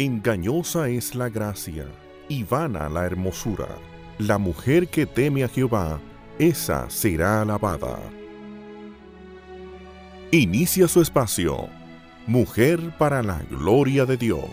Engañosa es la gracia y vana la hermosura. La mujer que teme a Jehová, esa será alabada. Inicia su espacio. Mujer para la gloria de Dios.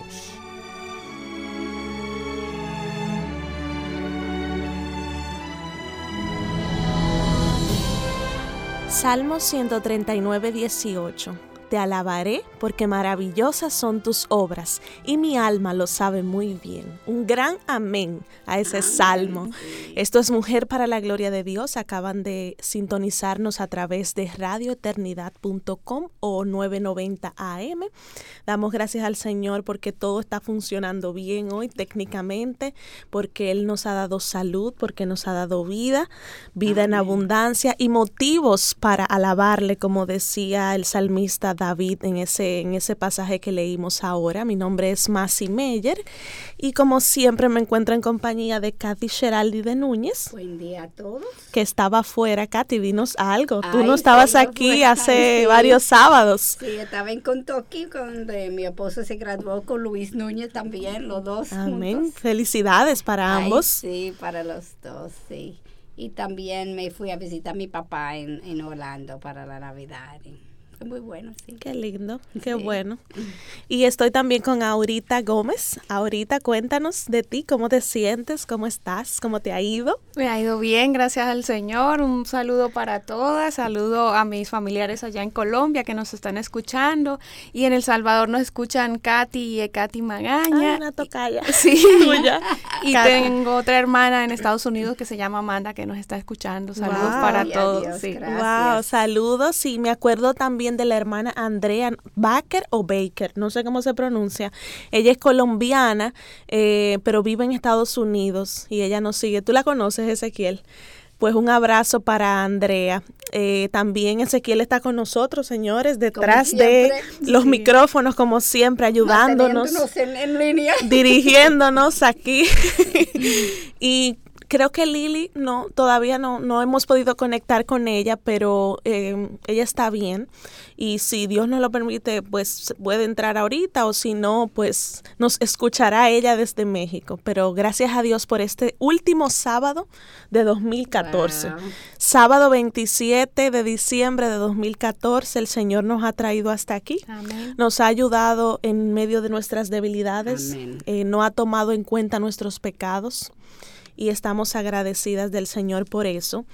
Salmo 139, 18 te alabaré porque maravillosas son tus obras y mi alma lo sabe muy bien. Un gran amén a ese salmo. Esto es Mujer para la Gloria de Dios. Acaban de sintonizarnos a través de radioeternidad.com o 990 AM. Damos gracias al Señor porque todo está funcionando bien hoy técnicamente, porque Él nos ha dado salud, porque nos ha dado vida, vida en abundancia y motivos para alabarle, como decía el salmista David en ese, en ese pasaje que leímos ahora. Mi nombre es Masi Meyer y como siempre me encuentro en compañía de Katy Geraldi de Núñez. Buen día a todos. Que estaba afuera, Katy, dinos algo. Tú no estabas aquí hace varios sábados. Sí, estaba en Kentucky cuando mi esposo se graduó con Luis Núñez también, los dos. Amén. Felicidades para ambos. Sí, para los dos, sí. Y también me fui a visitar a mi papá en, en Orlando para la Navidad muy bueno, sí. Qué lindo, qué bueno. Y estoy también con Aurita Gómez. Aurita, cuéntanos de ti, cómo te sientes, cómo estás, cómo te ha ido. Me ha ido bien, gracias al Señor. Un saludo para todas, saludo a mis familiares allá en Colombia que nos están escuchando y en El Salvador nos escuchan Katy y Katy Magaña. Ay, una tocaya. Sí, y tengo otra hermana en Estados Unidos que se llama Amanda que nos está escuchando. Saludos para todos. sí. Wow, saludos y me acuerdo también de la hermana Andrea Baker o Baker, no sé cómo se pronuncia. Ella es colombiana, eh, pero vive en Estados Unidos y ella nos sigue. ¿Tú la conoces, Ezequiel? Pues un abrazo para Andrea. Eh, también Ezequiel está con nosotros, señores, detrás de los micrófonos, como siempre, ayudándonos, en línea. dirigiéndonos aquí. y creo que Lili no, todavía no, no hemos podido conectar con ella, pero em, ella está bien. Y si Dios nos lo permite, pues puede entrar ahorita o si no, pues nos escuchará ella desde México. Pero gracias a Dios por este último sábado de 2014. Sábado 27 de diciembre de 2014, el Señor nos ha traído hasta aquí. Nos ha ayudado en medio de nuestras debilidades. Eh, no ha tomado en cuenta nuestros pecados y estamos agradecidas del Señor por eso.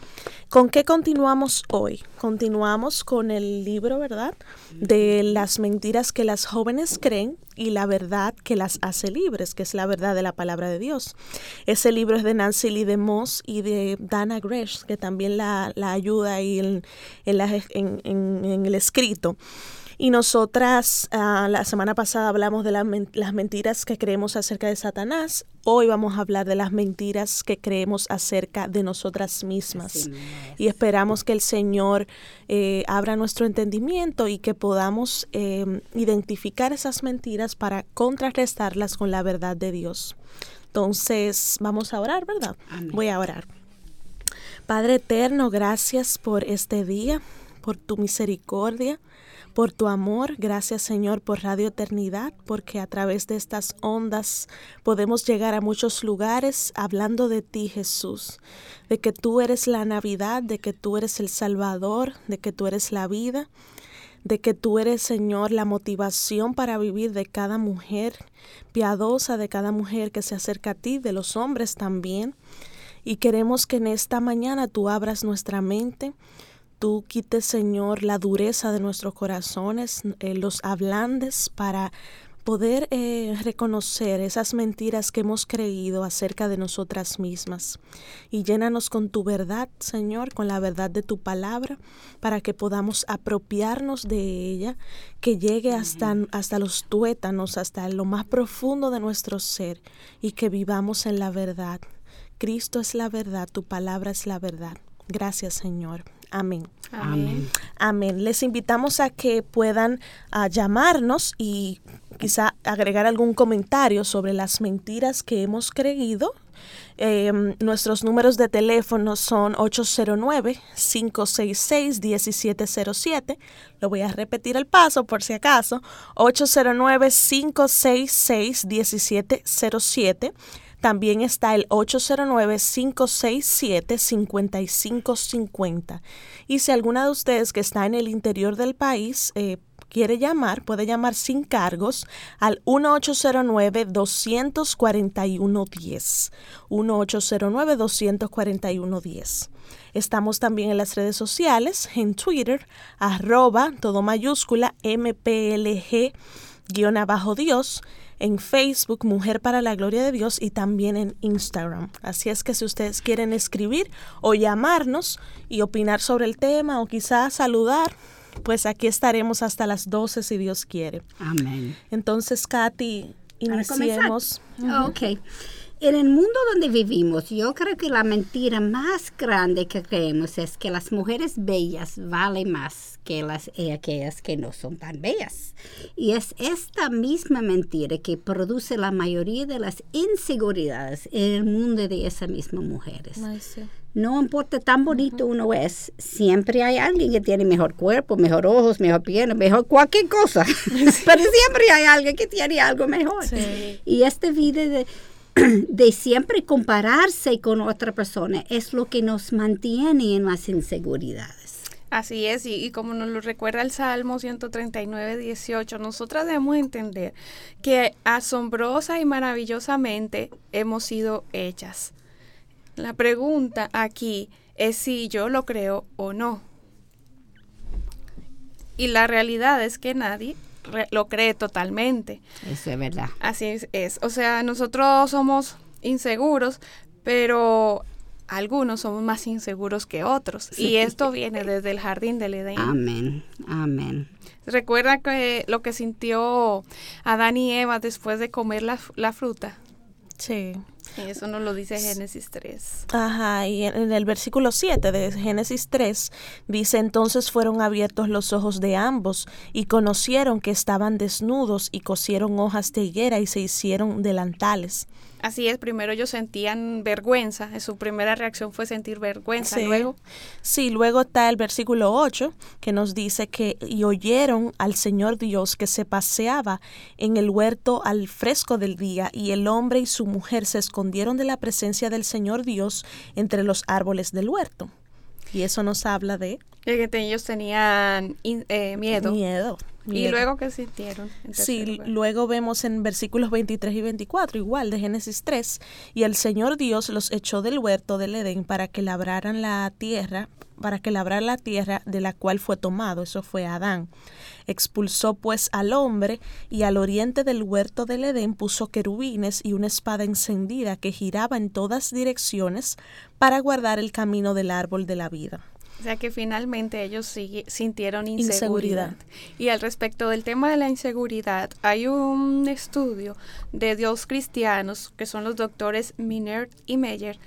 ¿Con qué continuamos hoy? Continuamos con el libro, ¿verdad? De las mentiras que las jóvenes creen y la verdad que las hace libres, que es la verdad de la palabra de Dios. Ese libro es de Nancy Lee de Moss y de Dana Gresh, que también la, ayuda ahí en, en el escrito. Y nosotras ah, la semana pasada hablamos de las mentiras que creemos acerca de Satanás. Hoy vamos a hablar de las mentiras que creemos acerca de nosotras mismas. y esperamos que el Señor eh, abra nuestro entendimiento y que podamos em, identificar esas mentiras para contrarrestarlas con la verdad de Dios. Entonces, vamos a orar, ¿verdad? Voy a orar. Padre eterno, gracias por este día, por tu misericordia por tu amor. Gracias Señor por Radio Eternidad, porque a través de estas ondas podemos llegar a muchos lugares hablando de ti Jesús, de que tú eres la Navidad, de que tú eres el Salvador, de que tú eres la vida de que tú eres, Señor, la motivación para vivir de cada mujer piadosa, de cada mujer que se acerca a ti, de los hombres también. Y queremos que en esta mañana tú abras nuestra mente, tú quites, Señor, la dureza de nuestros corazones, eh, los ablandes para poder eh, reconocer esas mentiras que hemos creído acerca de nosotras mismas. Y llénanos con tu verdad, Señor, con la verdad de tu palabra, para que podamos apropiarnos de ella, que llegue hasta, hasta los tuétanos, hasta lo más profundo de nuestro ser, y que vivamos en la verdad. Cristo es la verdad, tu palabra es la verdad. Gracias, Señor. Amén. Amén. Amén. Les invitamos a que puedan ah, llamarnos y quizá agregar algún comentario sobre las mentiras que hemos creído, em, nuestros números de teléfono son 809-566-1707. Lo voy a repetir el paso por si acaso. 809-566-1707. También está el 809-567-5550. Y si alguna de ustedes que está en el interior del país eh, quiere llamar, puede llamar sin cargos al 1809-241-10. 1809-241-10. Estamos también en las redes sociales, en Twitter, arroba, todo mayúscula, MPLG, guion abajo Dios en Facebook Mujer para la Gloria de Dios y también en Instagram. Así es que si ustedes quieren escribir o llamarnos y opinar sobre el tema o quizás saludar, pues aquí estaremos hasta las 12 si Dios quiere. Amén. Entonces, Katy, iniciemos. Ok. En el mundo donde vivimos, yo creo que la mentira más grande que creemos es que las mujeres bellas valen más que las eh, aquellas que no son tan bellas. Y es esta misma mentira que produce la mayoría de las inseguridades en el mundo de esas mismas mujeres. No importa tan bonito uno es, siempre hay alguien que tiene mejor cuerpo, mejor ojos, mejor piel, mejor cualquier cosa. Pero siempre hay alguien que tiene algo mejor. Y esta vida de de siempre compararse con otra persona es lo que nos mantiene en las inseguridades. Así es, y, como nos lo recuerda el Salmo 139, 18, nosotras debemos entender que asombrosa y maravillosamente hemos sido hechas. La pregunta aquí es si yo lo creo o no. Y la realidad es que nadie lo cree totalmente. Eso es verdad. Así es, O sea, nosotros somos inseguros, pero algunos somos más inseguros que otros. Y esto viene desde el jardín del Edén. Amén, amén. ¿Recuerda que lo que sintió Adán y Eva después de comer la, la fruta? Sí. Eso nos lo dice Génesis 3. Ajá, y en el versículo 7 de Génesis 3 dice, entonces fueron abiertos los ojos de ambos y conocieron que estaban desnudos y cosieron hojas de higuera y se hicieron delantales. Así es, primero ellos sentían vergüenza, su primera reacción fue sentir vergüenza, luego. Sí, luego está el versículo 8 que nos dice que y oyeron al Señor Dios que se paseaba en el huerto al fresco del día y el hombre y su mujer se escondieron de la presencia del Señor Dios entre los árboles del huerto. Y eso nos habla de... Que ellos tenían eh, miedo. Miedo. ¿Y luego qué sintieron? Sí, luego vemos en versículos 23 y 24, igual de Génesis 3, y el Señor Dios los echó del huerto del Edén para que labraran la tierra, para que labrara la tierra de la cual fue tomado, eso fue Adán. Expulsó pues al hombre y al oriente del huerto del Edén puso querubines y una espada encendida que giraba en todas direcciones para guardar el camino del árbol de la vida. O sea que finalmente ellos sintieron inseguridad. Y al respecto del tema de la inseguridad, hay un estudio de dos cristianos, que son los doctores Minert y Meyer.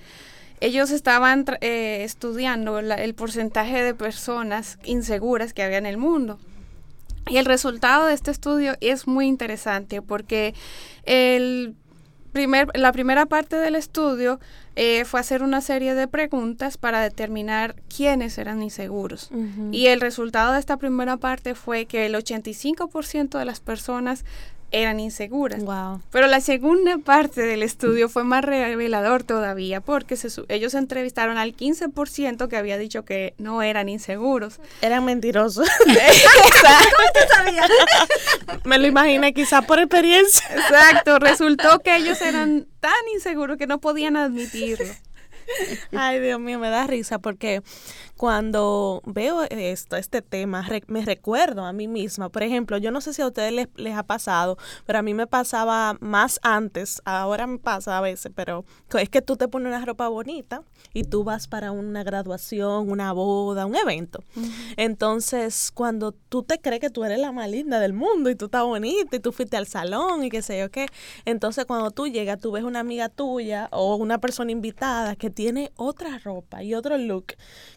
Ellos estaban eh, estudiando el porcentaje de personas inseguras que había en el mundo. Y el resultado de este estudio es muy interesante porque el primer, la primera parte del estudio eh, fue hacer una serie de preguntas para determinar quiénes eran inseguros. Y el resultado de esta primera parte fue que el 85% de las personas eran inseguras. Pero la segunda parte del estudio fue más revelador todavía porque ellos entrevistaron al 15% que había dicho que no eran inseguros. Eran mentirosos. Me lo imaginé quizá por experiencia. Exacto, resultó que ellos eran tan inseguros que no podían admitirlo. Ay, Dios mío, me da risa porque cuando veo esto, este tema, me recuerdo a mí misma. Por ejemplo, yo no sé si a ustedes les, les, ha pasado, pero a mí me pasaba más antes, ahora me pasa a veces, pero es que tú te pones una ropa bonita y tú vas para una graduación, una boda, un evento. Entonces, cuando tú te crees que tú eres la más linda del mundo y tú estás bonita y tú fuiste al salón y qué sé yo qué, entonces cuando tú llegas, tú ves una amiga tuya o una persona invitada que tiene otra ropa y otro look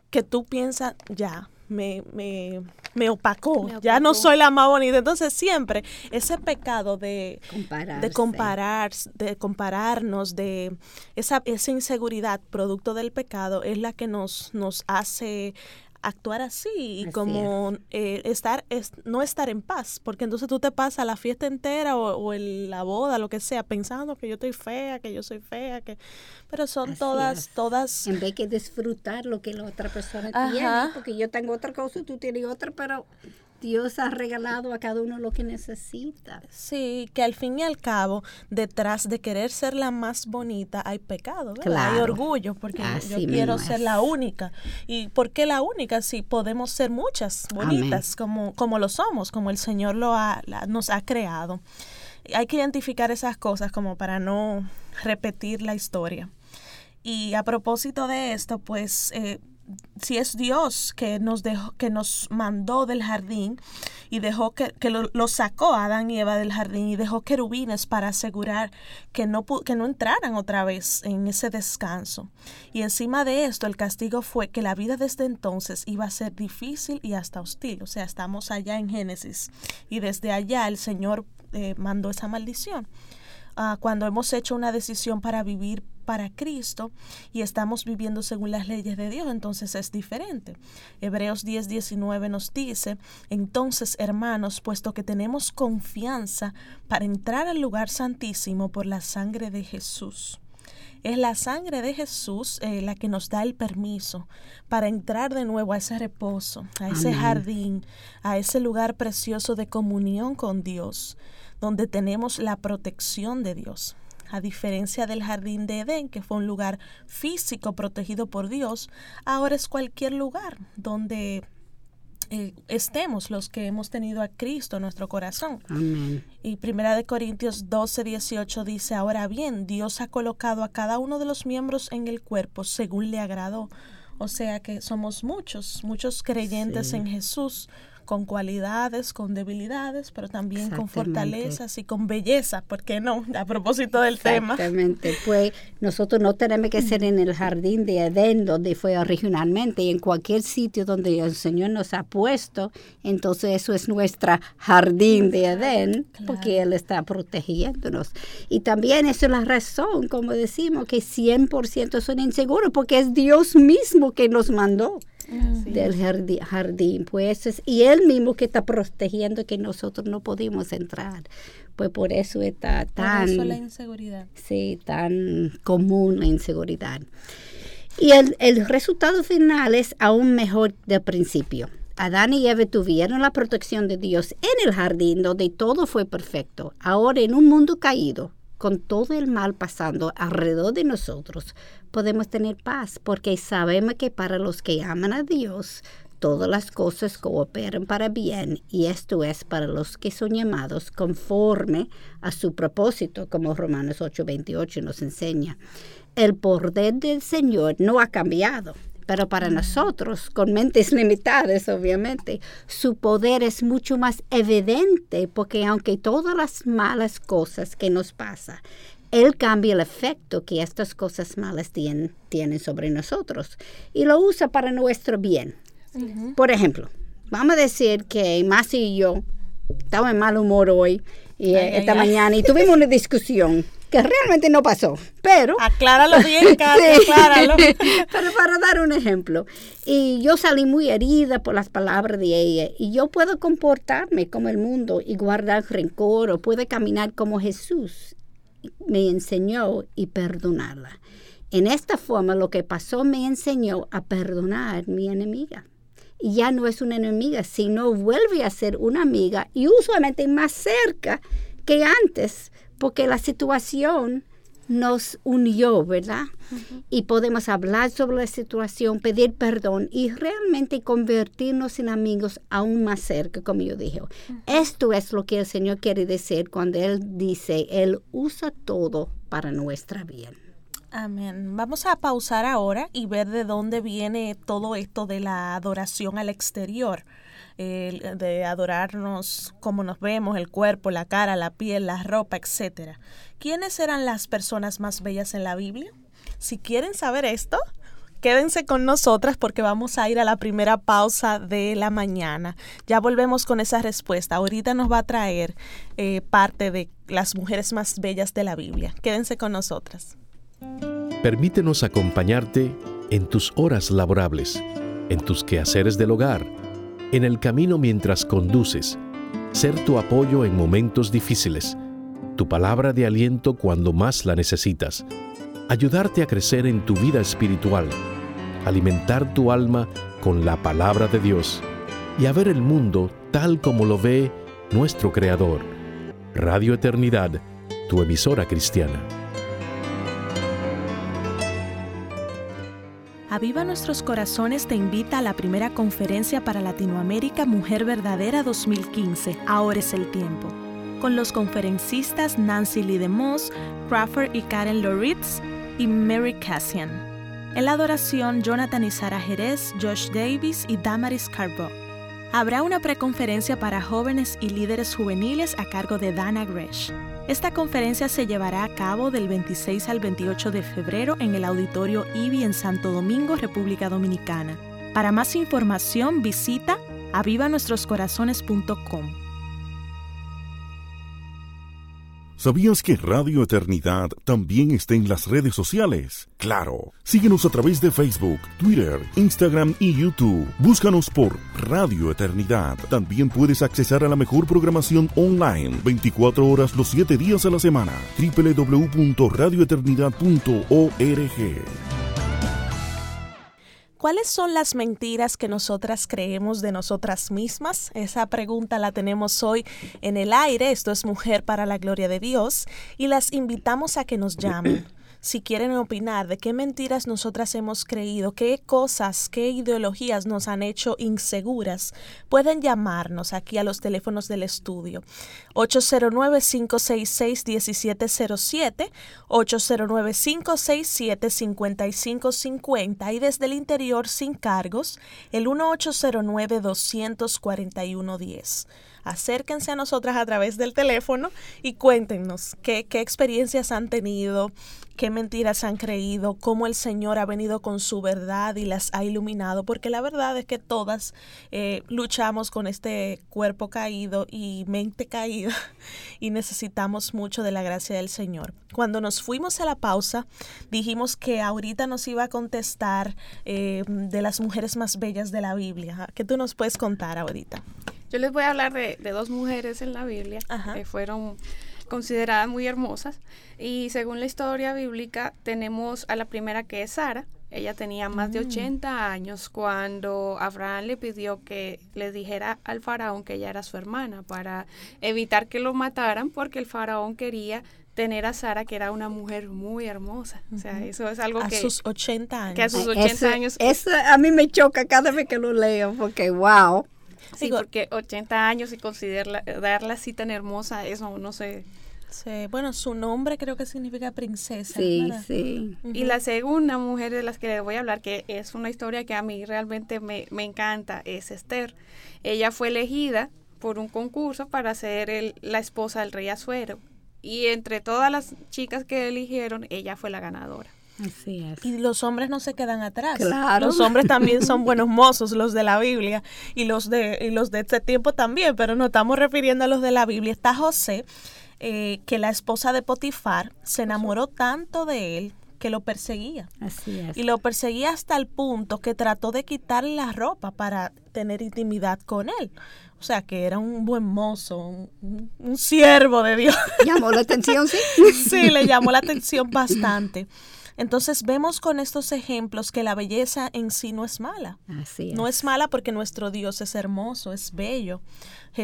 que tú piensas, ya, me, me, opacó. Ya no soy la más bonita. Entonces siempre ese pecado de, de comparar, de compararnos, de esa, esa inseguridad producto del pecado es la que nos, nos hace actuar así y como eh, estar es, no estar en paz porque entonces tú te pasas la fiesta entera o, la boda lo que sea pensando que yo estoy fea que yo soy fea que pero son todas todas en vez que disfrutar lo que la otra persona tiene porque yo tengo otra cosa y tú tienes otra pero Dios ha regalado a cada uno lo que necesita. Sí, que al fin y al cabo, detrás de querer ser la más bonita hay pecado, Hay orgullo, porque yo quiero ser la única. ¿Y por qué la única? Si podemos ser muchas bonitas, como, como lo somos, como el Señor lo ha, nos ha creado. Hay que identificar esas cosas como para no repetir la historia. Y a propósito de esto, pues... Eh, si es Dios que nos dejó, que nos mandó del jardín y dejó que, que lo, sacó a Adán y Eva del jardín y dejó querubines para asegurar que no, que no entraran otra vez en ese descanso. Y encima de esto el castigo fue que la vida desde entonces iba a ser difícil y hasta hostil. O sea, estamos allá en Génesis y desde allá el Señor eh, mandó esa maldición. Ah, cuando hemos hecho una decisión para vivir para Cristo y estamos viviendo según las leyes de Dios, entonces es diferente. Hebreos 10, 19 nos dice, entonces hermanos, puesto que tenemos confianza para entrar al lugar santísimo por la sangre de Jesús. Es la sangre de Jesús eh, la que nos da el permiso para entrar de nuevo a ese reposo, a ese jardín, a ese lugar precioso de comunión con Dios, donde tenemos la protección de Dios a diferencia del jardín de Edén, que fue un lugar físico protegido por Dios, ahora es cualquier lugar donde eh, estemos los que hemos tenido a Cristo en nuestro corazón. Y Primera de Corintios 12, 18 dice, ahora bien, Dios ha colocado a cada uno de los miembros en el cuerpo según le agradó. O sea que somos muchos, muchos creyentes en Jesús, con cualidades, con debilidades, pero también con fortalezas y con belleza, ¿por qué no? A propósito del tema. Exactamente, pues nosotros no tenemos que ser en el jardín de Edén, donde fue originalmente, y en cualquier sitio donde el Señor nos ha puesto, entonces eso es nuestra jardín de Edén, porque Él está protegiéndonos. Y también esa es la razón, como decimos, que 100% son inseguros, porque es Dios mismo que nos mandó del jardín, pues y él mismo que está protegiendo que nosotros no podemos entrar. Pues por eso está tan por la inseguridad. Sí, tan común la inseguridad. Y el, el resultado final es aún mejor del principio. Adán y Eva tuvieron la protección de Dios en el jardín donde todo fue perfecto. Ahora en un mundo caído, con todo el mal pasando alrededor de nosotros, podemos tener paz porque sabemos que para los que aman a Dios, todas las cosas cooperan para bien y esto es para los que son llamados conforme a su propósito, como Romanos 8:28 nos enseña. El poder del Señor no ha cambiado. Pero para nosotros, con mentes limitadas, obviamente, su poder es mucho más evidente porque aunque todas las malas cosas que nos pasan, Él cambia el efecto que estas cosas malas tienen, tienen sobre nosotros y lo usa para nuestro bien. Por ejemplo, vamos a decir que Masi y yo estamos en mal humor hoy y esta mañana y tuvimos una discusión que realmente no pasó, pero... Acláralo bien, Katia, acláralo. pero para dar un ejemplo, y yo salí muy herida por las palabras de ella, y yo puedo comportarme como el mundo y guardar rencor, o puedo caminar como Jesús me enseñó y perdonarla. En esta forma lo que pasó me enseñó a perdonar a mi enemiga. Y ya no es una enemiga, sino vuelve a ser una amiga y usualmente más cerca que antes, porque la situación nos unió, ¿verdad? Y podemos hablar sobre la situación, pedir perdón y realmente convertirnos en amigos aún más cerca, como yo dije. Esto es lo que el Señor quiere decir cuando Él dice, Él usa todo para nuestra bien. Amén. Vamos a pausar ahora y ver de dónde viene todo esto de la adoración al exterior de adorarnos como nos vemos, el cuerpo, la cara, la piel, la ropa, etcétera. ¿Quiénes eran las personas más bellas en la Biblia? Si quieren saber esto, Quédense con nosotras porque vamos a ir a la primera pausa de la mañana. Ya volvemos con esa respuesta. Ahorita nos va a traer eh, parte de las mujeres más bellas de la Biblia. Quédense con nosotras. Permítenos acompañarte en tus horas laborables, en tus quehaceres del hogar, en el camino mientras conduces, ser tu apoyo en momentos difíciles, tu palabra de aliento cuando más la necesitas ayudarte a crecer en tu vida espiritual, alimentar tu alma con la palabra de Dios y a ver el mundo tal como lo ve nuestro Creador. Radio Eternidad, tu emisora cristiana. Aviva Nuestros Corazones te invita a la primera conferencia para Latinoamérica Mujer Verdadera 2015. Ahora es el tiempo. Con los conferencistas Nancy Lee DeMoss, Crawford y Karen Loritz y Mary Cassian. En la adoración, Jonathan y Sara Jerez, Josh Davis y Damaris Carbo. Habrá una preconferencia para jóvenes y líderes juveniles a cargo de Dana Gresh. Esta conferencia se llevará a cabo del 26 al 28 de febrero en el Auditorio IBI en Santo Domingo, República Dominicana. Para más información visita avivanuestroscorazones.com. ¿Sabías que Radio Eternidad también está en las redes sociales? Claro. Síguenos a través de Facebook, Twitter, Instagram y YouTube. Búscanos por Radio Eternidad. También puedes accesar a la mejor programación online 24 horas los 7 días a la semana. www.radioeternidad.org. ¿Cuáles son las mentiras que nosotras creemos de nosotras mismas? Esa pregunta la tenemos hoy en el aire. Esto es Mujer para la Gloria de Dios. Y las invitamos a que nos llamen si quieren opinar de qué mentiras nosotras hemos creído, qué cosas, qué ideologías nos han hecho inseguras, pueden llamarnos aquí a los teléfonos del estudio. 809-566-1707, 809-567-5550 y desde el interior sin cargos, el 1809-241-10 acérquense a nosotras a través del teléfono y cuéntenos qué, qué experiencias han tenido, qué mentiras han creído, cómo el Señor ha venido con su verdad y las ha iluminado, porque la verdad es que todas eh, luchamos con este cuerpo caído y mente caída y necesitamos mucho de la gracia del Señor. Cuando nos fuimos a la pausa, dijimos que ahorita nos iba a contestar eh, de las mujeres más bellas de la Biblia. ¿Qué tú nos puedes contar ahorita? Yo les voy a hablar de, dos mujeres en la Biblia que fueron consideradas muy hermosas. Y según la historia bíblica, tenemos a la primera que es Sara. Ella tenía más de 80 mm. años cuando Abraham le pidió que le dijera al faraón que ella era su hermana para evitar que lo mataran porque el faraón quería tener a Sara, que era una mujer muy hermosa. O sea, eso es algo a que... A sus 80 años. Que a sus 80 años... Eso a mí me choca cada vez que lo leo, porque wow. Sí, porque 80 años y considerarla darla así tan hermosa, eso no sé. Sí, bueno, su nombre creo que significa princesa. Sí, sí. Y la segunda mujer de las que les voy a hablar, que es una historia que a mí realmente me, me encanta, es Esther. Ella fue elegida por un concurso para ser el, la esposa del rey Azuero. Y entre todas las chicas que eligieron, ella fue la ganadora. Así es. Y los hombres no se quedan atrás. Claro. Los hombres también son buenos mozos, los de la Biblia, y los de, y los de este tiempo también, pero no estamos refiriendo a los de la Biblia. Está José, eh, que la esposa de Potifar se enamoró tanto de él que lo perseguía. Así es. Y lo perseguía hasta el punto que trató de quitarle la ropa para tener intimidad con él. O sea, que era un buen mozo, un, un siervo de Dios. ¿Llamó la atención, sí? sí, le llamó la atención bastante. Entonces vemos con estos ejemplos que la belleza en sí no es mala. Así es. No es mala porque nuestro Dios es hermoso, es bello.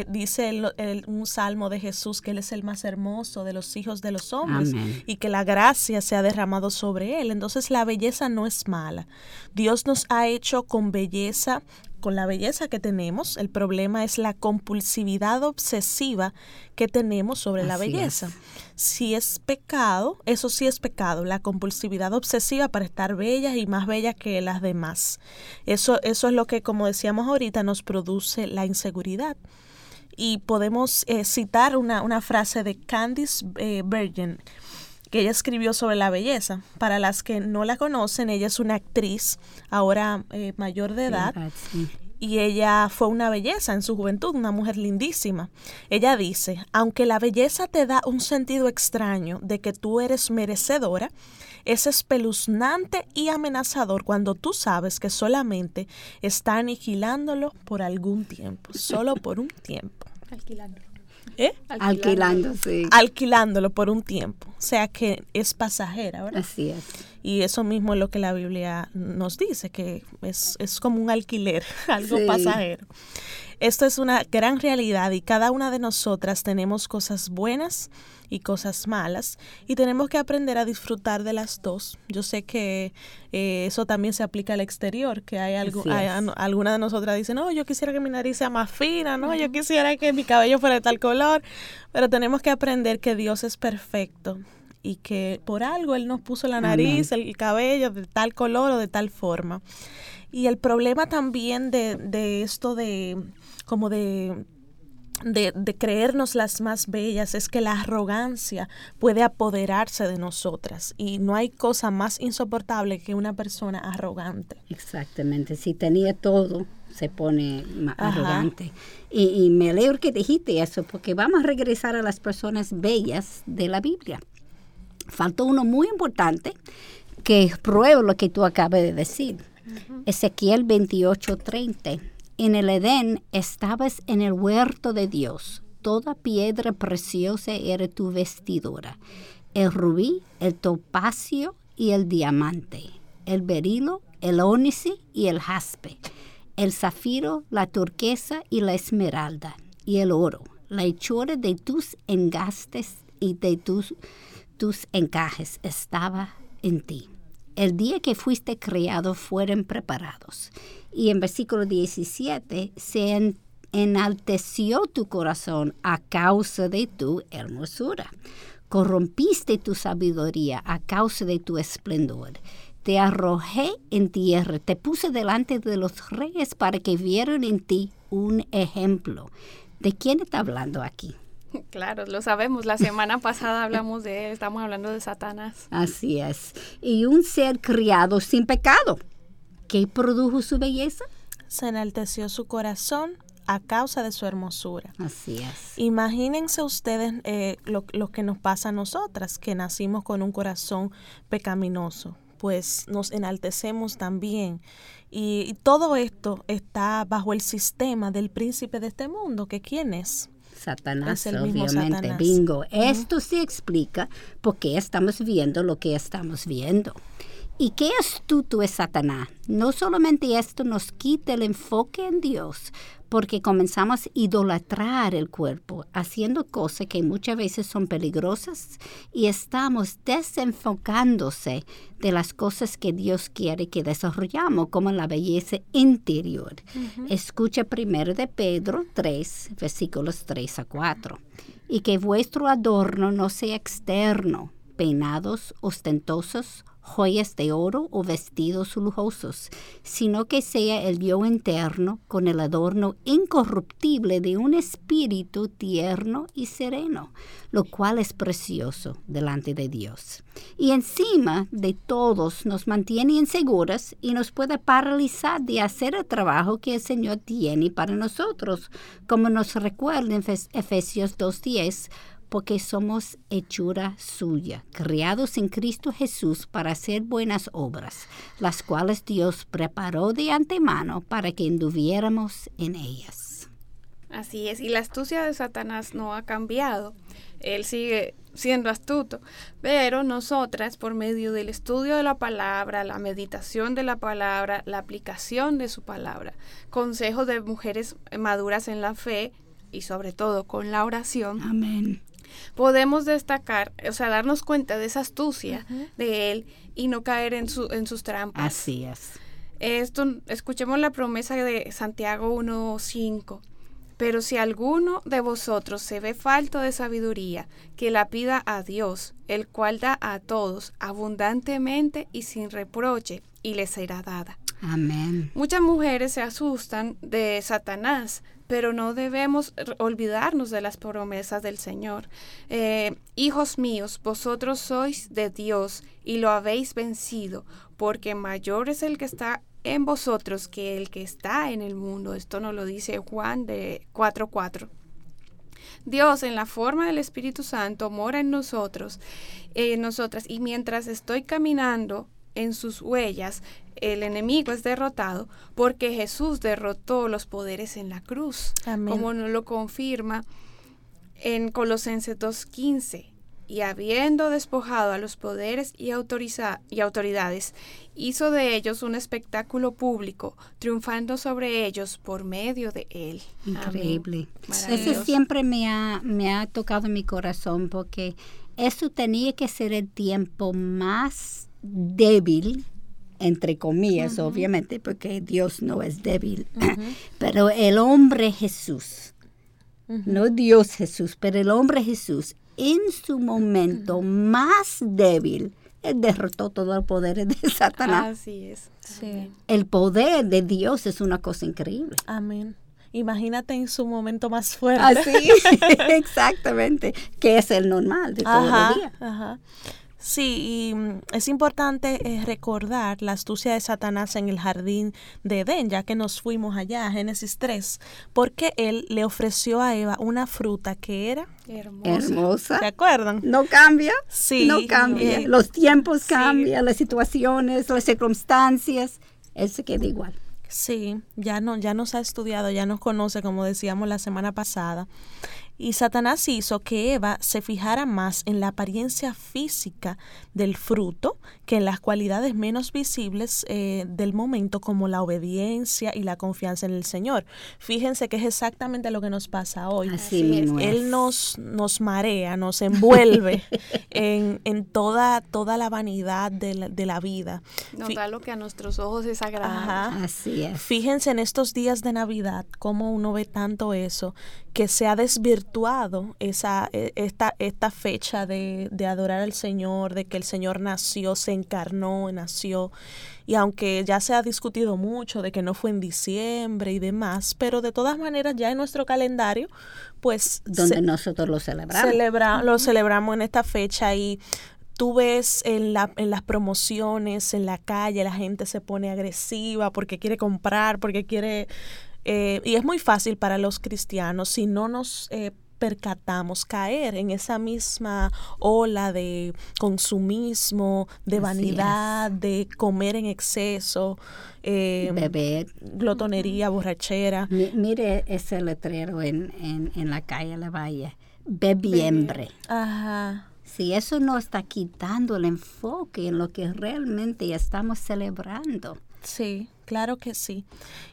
Dice el, un salmo de Jesús que Él es el más hermoso de los hijos de los hombres y que la gracia se ha derramado sobre Él. Entonces la belleza no es mala. Dios nos ha hecho con belleza con la belleza que tenemos, el problema es la compulsividad obsesiva que tenemos sobre la belleza. Si es pecado, eso sí es pecado, la compulsividad obsesiva para estar bella y más bella que las demás. Eso, eso es lo que, como decíamos ahorita, nos produce la inseguridad. Y podemos eh, citar una, frase de Candice eh, Bergen que ella escribió sobre la belleza. Para las que no la conocen, ella es una actriz ahora eh, mayor de edad. Y ella fue una belleza en su juventud, una mujer lindísima. Ella dice, aunque la belleza te da un sentido extraño de que tú eres merecedora, es espeluznante y amenazador cuando tú sabes que solamente está aniquilándolo por algún tiempo, solo por un tiempo. Alquilándolo. ¿Eh? Alquilando, sí. Alquilándolo por un tiempo. O sea que es pasajera, ¿verdad? Así es. Y eso mismo es lo que la Biblia nos dice, que es, es como un alquiler, algo Sí. pasajero. Esto es una gran realidad y cada una de nosotras tenemos cosas buenas y cosas malas y tenemos que aprender a disfrutar de las dos. Yo sé que eh, eso también se aplica al exterior, que hay, algo, hay alguna de nosotras dice, no, yo quisiera que mi nariz sea más fina, no, yo quisiera que mi cabello fuera de tal color, pero tenemos que aprender que Dios es perfecto y que por algo Él nos puso la nariz, el cabello de tal color o de tal forma. Y el problema también de, de esto de como de, de, de creernos las más bellas es que la arrogancia puede apoderarse de nosotras y no hay cosa más insoportable que una persona arrogante. Exactamente. Si tenía todo, se pone Ajá. arrogante. Y, y me alegro que dijiste eso, porque vamos a regresar a las personas bellas de la Biblia. Faltó uno muy importante que prueba lo que tú acabas de decir. Ezequiel 28:30. En el Edén estabas en el huerto de Dios. Toda piedra preciosa era tu vestidura. El rubí, el topacio y el diamante. El berilo, el ónice y el jaspe. El zafiro, la turquesa y la esmeralda. Y el oro, la hechura de tus engastes y de tus, tus encajes estaba en ti el día que fuiste criado fueron preparados. Y en versículo 17, se en- enalteció tu corazón a causa de tu hermosura. Corrompiste tu sabiduría a causa de tu esplendor. Te arrojé en tierra, te puse delante de los reyes para que vieran en ti un ejemplo. ¿De quién está hablando aquí? Claro, lo sabemos. La semana pasada hablamos de él, estamos hablando de Satanás. Así es. Y un ser criado sin pecado. ¿Qué produjo su belleza? Se enalteció su corazón a causa de su hermosura. Así es. Imagínense ustedes eh, lo, lo que nos pasa a nosotras, que nacimos con un corazón pecaminoso, pues nos enaltecemos también. Y, y todo esto está bajo el sistema del príncipe de este mundo, que quién es. Satanás, obviamente. Satanás. Bingo. Esto sí explica por qué estamos viendo lo que estamos viendo. ¿Y qué astuto es Satanás? No solamente esto nos quita el enfoque en Dios, porque comenzamos a idolatrar el cuerpo, haciendo cosas que muchas veces son peligrosas y estamos desenfocándose de las cosas que Dios quiere que desarrollamos, como la belleza interior. Escucha primero de Pedro 3, versículos 3 a 4. Y que vuestro adorno no sea externo, peinados ostentosos, joyas de oro o vestidos lujosos, sino que sea el yo interno con el adorno incorruptible de un espíritu tierno y sereno, lo cual es precioso delante de Dios. Y encima de todos nos mantiene inseguras y nos puede paralizar de hacer el trabajo que el Señor tiene para nosotros, como nos recuerda en Efes- Efesios 2.10, porque somos hechura suya, criados en Cristo Jesús para hacer buenas obras, las cuales Dios preparó de antemano para que anduviéramos en ellas. Así es, y la astucia de Satanás no ha cambiado. Él sigue siendo astuto, pero nosotras, por medio del estudio de la palabra, la meditación de la palabra, la aplicación de su palabra, consejos de mujeres maduras en la fe y sobre todo con la oración, Amén. Podemos destacar, o sea, darnos cuenta de esa astucia de él y no caer en, su, en sus trampas. Así es. Esto, escuchemos la promesa de Santiago 1.5. Pero si alguno de vosotros se ve falto de sabiduría, que la pida a Dios, el cual da a todos abundantemente y sin reproche, y le será dada. Amén. Muchas mujeres se asustan de Satanás pero no debemos olvidarnos de las promesas del Señor. Eh, Hijos míos, vosotros sois de Dios y lo habéis vencido, porque mayor es el que está en vosotros que el que está en el mundo. Esto nos lo dice Juan de 4.4. Dios en la forma del Espíritu Santo mora en nosotros, en nosotras, y mientras estoy caminando en sus huellas, el enemigo es derrotado porque Jesús derrotó los poderes en la cruz, como nos lo confirma en Colosenses 2.15 y habiendo despojado a los poderes y, y, autoridades, hizo de ellos un espectáculo público, triunfando sobre ellos por medio de él. Increíble. Eso siempre me ha, me ha tocado mi corazón porque eso tenía que ser el tiempo más débil entre comillas, obviamente, porque Dios no es débil, pero el hombre Jesús, no Dios Jesús, pero el hombre Jesús, en su momento más débil, él derrotó todo el poder de Satanás. Así es. El poder de Dios es una cosa increíble. Amén. Imagínate en su momento más fuerte. Así, exactamente, que es el normal de todo el día. Ajá. Sí, y mm, es importante eh, recordar la astucia de Satanás en el jardín de Edén, ya que nos fuimos allá, Génesis 3, porque él le ofreció a Eva una fruta que era hermosa. ¿Se acuerdan? No cambia. Sí. No cambia. Eh, Los tiempos cambian, las situaciones, las circunstancias, él se queda igual. Sí, ya no, ya nos ha estudiado, ya nos conoce, como decíamos la semana pasada. Y Satanás hizo que Eva se fijara más en la apariencia física del fruto que en las cualidades menos visibles eh, del momento como la obediencia y la confianza en el Señor. Fíjense que es exactamente lo que nos pasa hoy. Así Él nos, nos marea, nos envuelve en, en, toda, toda la vanidad de la, de la vida. Nos da lo que a nuestros ojos es agradable. Así es. Fíjense en estos días de Navidad cómo uno ve tanto eso que se ha desvirtuado esa, e, esta, esta fecha de, de, adorar al Señor, de que el Señor nació, se encarnó, nació. Y aunque ya se ha discutido mucho de que no fue en diciembre y demás, pero de todas maneras ya en nuestro calendario, pues... Donde nosotros lo celebramos. Celebra, lo celebramos en esta fecha y tú ves en, la, en las promociones, en la calle, la gente se pone agresiva porque quiere comprar, porque quiere eh, y es muy fácil para los cristianos si no nos eh, percatamos caer en esa misma ola de consumismo, de vanidad, de comer en exceso, eh, beber, glotonería, borrachera. mire ese letrero en, en, en la calle La Valle, bebiembre. Ajá. Si eso no está quitando el enfoque en lo que realmente estamos celebrando. Sí, claro que sí.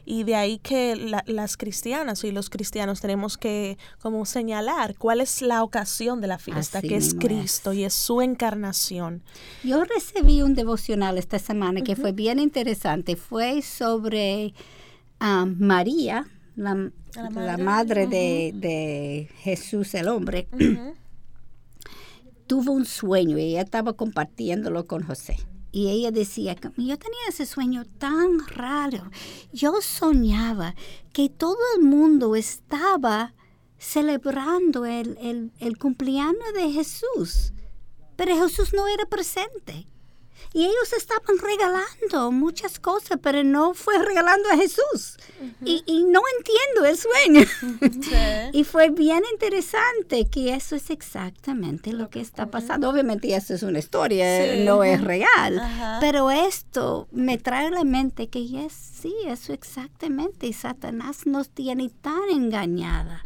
Y de ahí que las cristianas y los cristianos tenemos que como señalar cuál es la ocasión de la fiesta, que es Cristo y es su encarnación. Yo recibí un devocional esta semana que fue bien interesante. Fue sobre ah, María, la, madre, de, Jesús el hombre. Tuvo un sueño y ella estaba compartiéndolo con José. Y ella decía, yo tenía ese sueño tan raro. Yo soñaba que todo el mundo estaba celebrando el, el, el cumpleaños de Jesús, pero Jesús no era presente. Y ellos estaban regalando muchas cosas, pero no fue regalando a Jesús. y, y, no entiendo el sueño. y fue bien interesante que eso es exactamente lo que está pasando. Obviamente eso es una historia, no es real. Pero esto me trae a la mente que yes, sí, eso exactamente. Y Satanás nos tiene tan engañada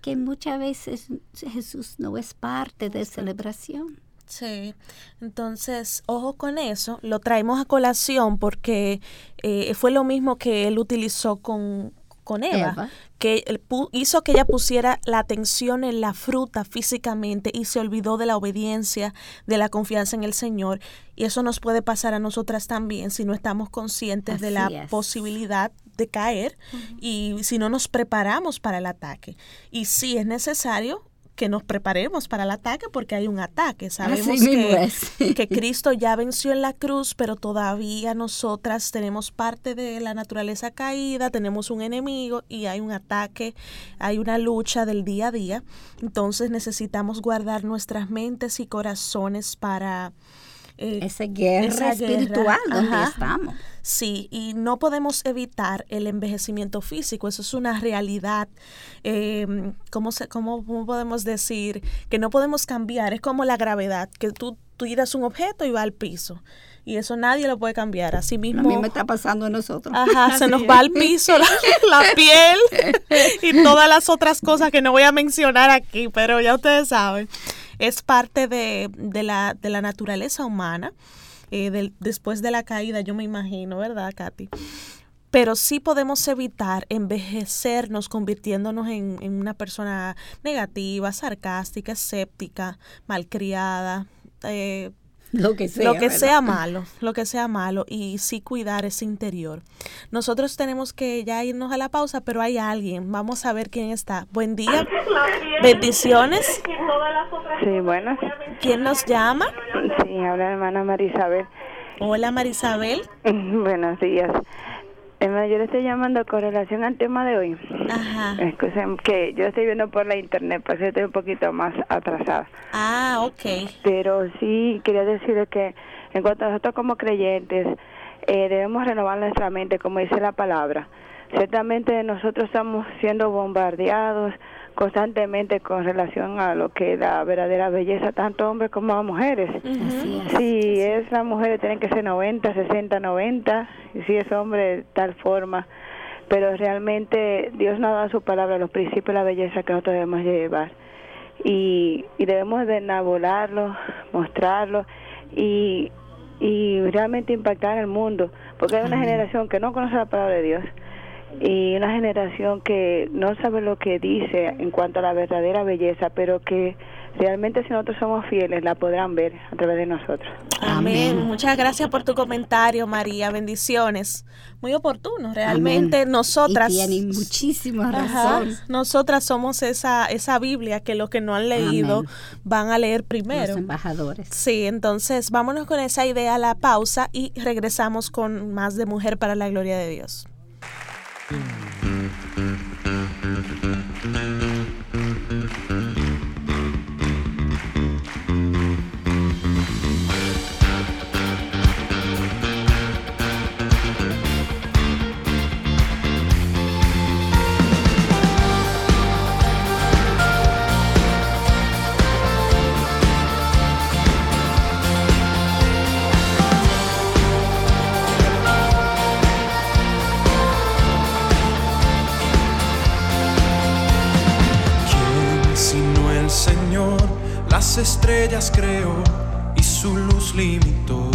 que muchas veces Jesús no es parte de celebración. Sí, entonces, ojo con eso, lo traemos a colación porque eh, fue lo mismo que él utilizó con, con Eva, que hizo que ella pusiera la atención en la fruta físicamente y se olvidó de la obediencia, de la confianza en el Señor. Y eso nos puede pasar a nosotras también si no estamos conscientes de la posibilidad de caer y si no nos preparamos para el ataque. Y sí es necesario que nos preparemos para el ataque porque hay un ataque. Sabemos que, que, Cristo ya venció en la cruz, pero todavía nosotras tenemos parte de la naturaleza caída, tenemos un enemigo y hay un ataque, hay una lucha del día a día. Entonces necesitamos guardar nuestras mentes y corazones para eh, esa guerra espiritual donde estamos. Sí, y no podemos evitar el envejecimiento físico, eso es una realidad. Eh, ¿cómo, se, cómo, podemos decir? Que no podemos cambiar, es como la gravedad, que tú, tú tiras un objeto y va al piso y eso nadie lo puede cambiar. Así mismo. A mí me está pasando a nosotros. Ajá, se nos va al piso la, piel y todas las otras cosas que no voy a mencionar aquí, pero ya ustedes saben es parte de, la, de la naturaleza humana. Eh, después de la caída, yo me imagino, ¿verdad, Katy? Pero sí podemos evitar envejecernos convirtiéndonos en, en una persona negativa, sarcástica, escéptica, malcriada, eh, lo que sea. Lo que sea malo, lo que sea malo y sí cuidar ese interior. Nosotros tenemos que ya irnos a la pausa, pero hay alguien. Vamos a ver quién está. Buen día. Bendiciones. Sí, buenas. ¿Quién nos llama? Sí, habla la hermana Marisabel. Hola Marisabel. Buenos días. Emma, yo le estoy llamando con relación al tema de hoy. Ajá. que yo estoy viendo por la internet, pues estoy un poquito más atrasada. Ah, ok. Pero sí quería decirle que en cuanto a nosotros como creyentes, eh, debemos renovar nuestra mente, como dice la palabra. Ciertamente nosotros estamos siendo bombardeados constantemente con relación a lo que es la verdadera belleza, tanto hombres como mujeres. Si es la mujer, tienen que ser 90, 60, 90, y si es hombre, de tal forma. Pero realmente Dios nos dado su palabra, los principios de la belleza que nosotros debemos llevar. Y, y debemos de mostrarlo y, y realmente impactar en el mundo, porque hay una generación que no conoce la palabra de Dios y una generación que no sabe lo que dice en cuanto a la verdadera belleza, pero que realmente si nosotros somos fieles la podrán ver a través de nosotros. Amén. Muchas gracias por tu comentario, María. Bendiciones. Muy oportuno, realmente nosotras. Y tienen muchísima razón. nosotras somos esa esa Biblia que los que no han leído van a leer primero. Los embajadores. Sí, entonces vámonos con esa idea a la pausa y regresamos con más de Mujer para la Gloria de Dios. 嗯。Estrellas creó y su luz limitó.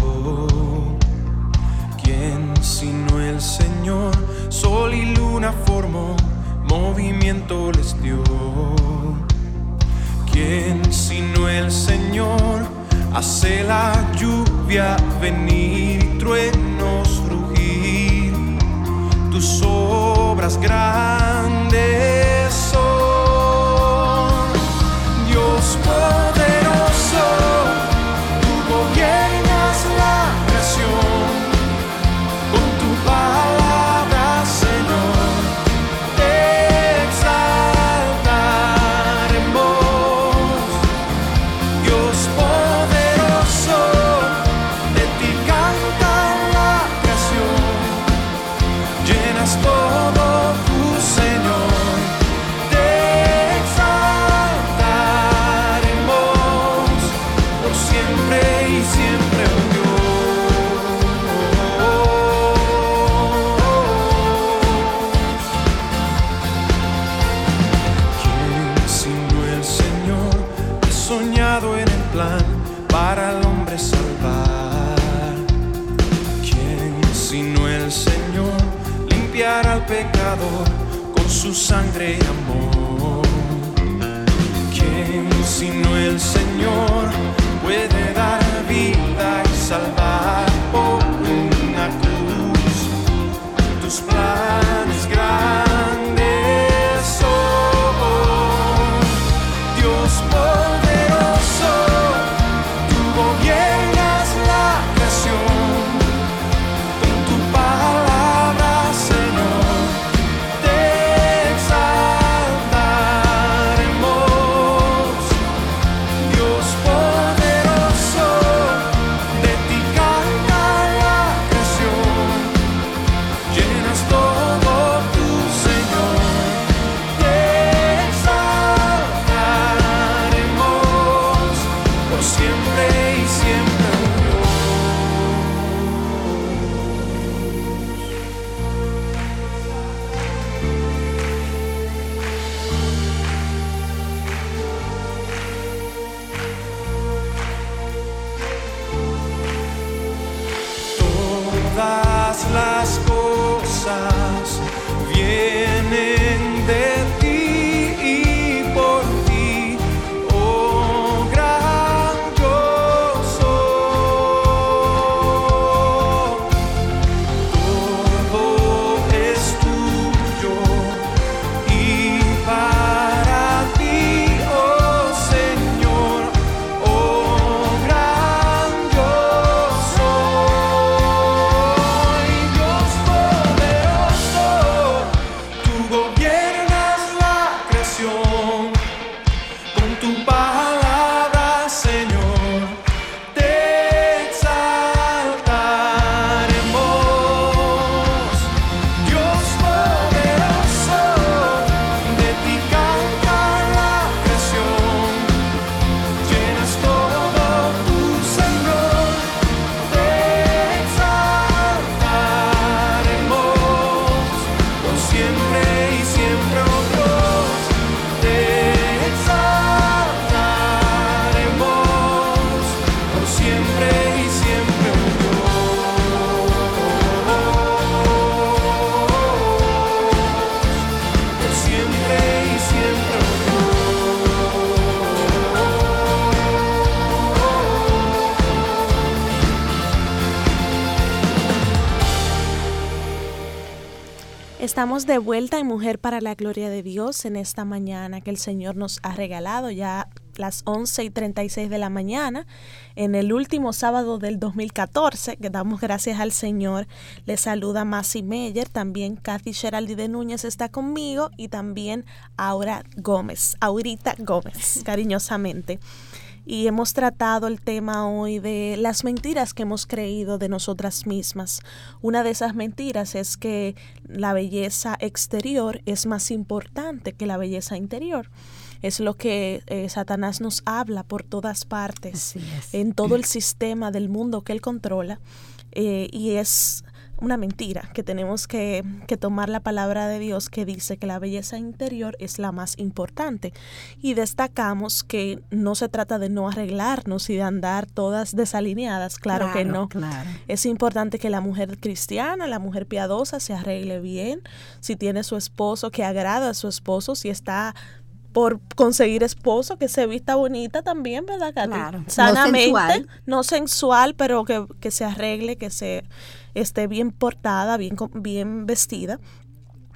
¿Quién sino el Señor? Sol y luna formó, movimiento les dio. ¿Quién sino el Señor? Hace la lluvia venir truenos rugir. Tus obras grandes son. Dios sangre amor. ¿Quién sino el Señor Estamos de vuelta en Mujer para la Gloria de Dios en esta mañana que el Señor nos ha regalado ya las 11 y 36 de la mañana en el último sábado del 2014 que damos gracias al Señor. Le saluda Masi Meyer también Kathy Geraldi de Núñez está conmigo y también Aura Gómez Aurita Gómez cariñosamente y hemos tratado el tema hoy de las mentiras que hemos creído de nosotras mismas. Una de esas mentiras es que la belleza exterior es más importante que la belleza interior. Es lo que eh, Satanás nos habla por todas partes, en todo el sistema del mundo que él controla. Eh, y es una mentira, que tenemos que, tomar la palabra de Dios que dice que la belleza interior es la más importante. Y destacamos que no se trata de no arreglarnos y de andar todas desalineadas, claro, que no. Es importante que la mujer cristiana, la mujer piadosa se arregle bien, si tiene su esposo, que agrada a su esposo, si está por conseguir esposo, que se vista bonita también, ¿verdad, Katy? Sanamente, no sensual, pero que, que se arregle, que se esté bien portada, bien, bien vestida.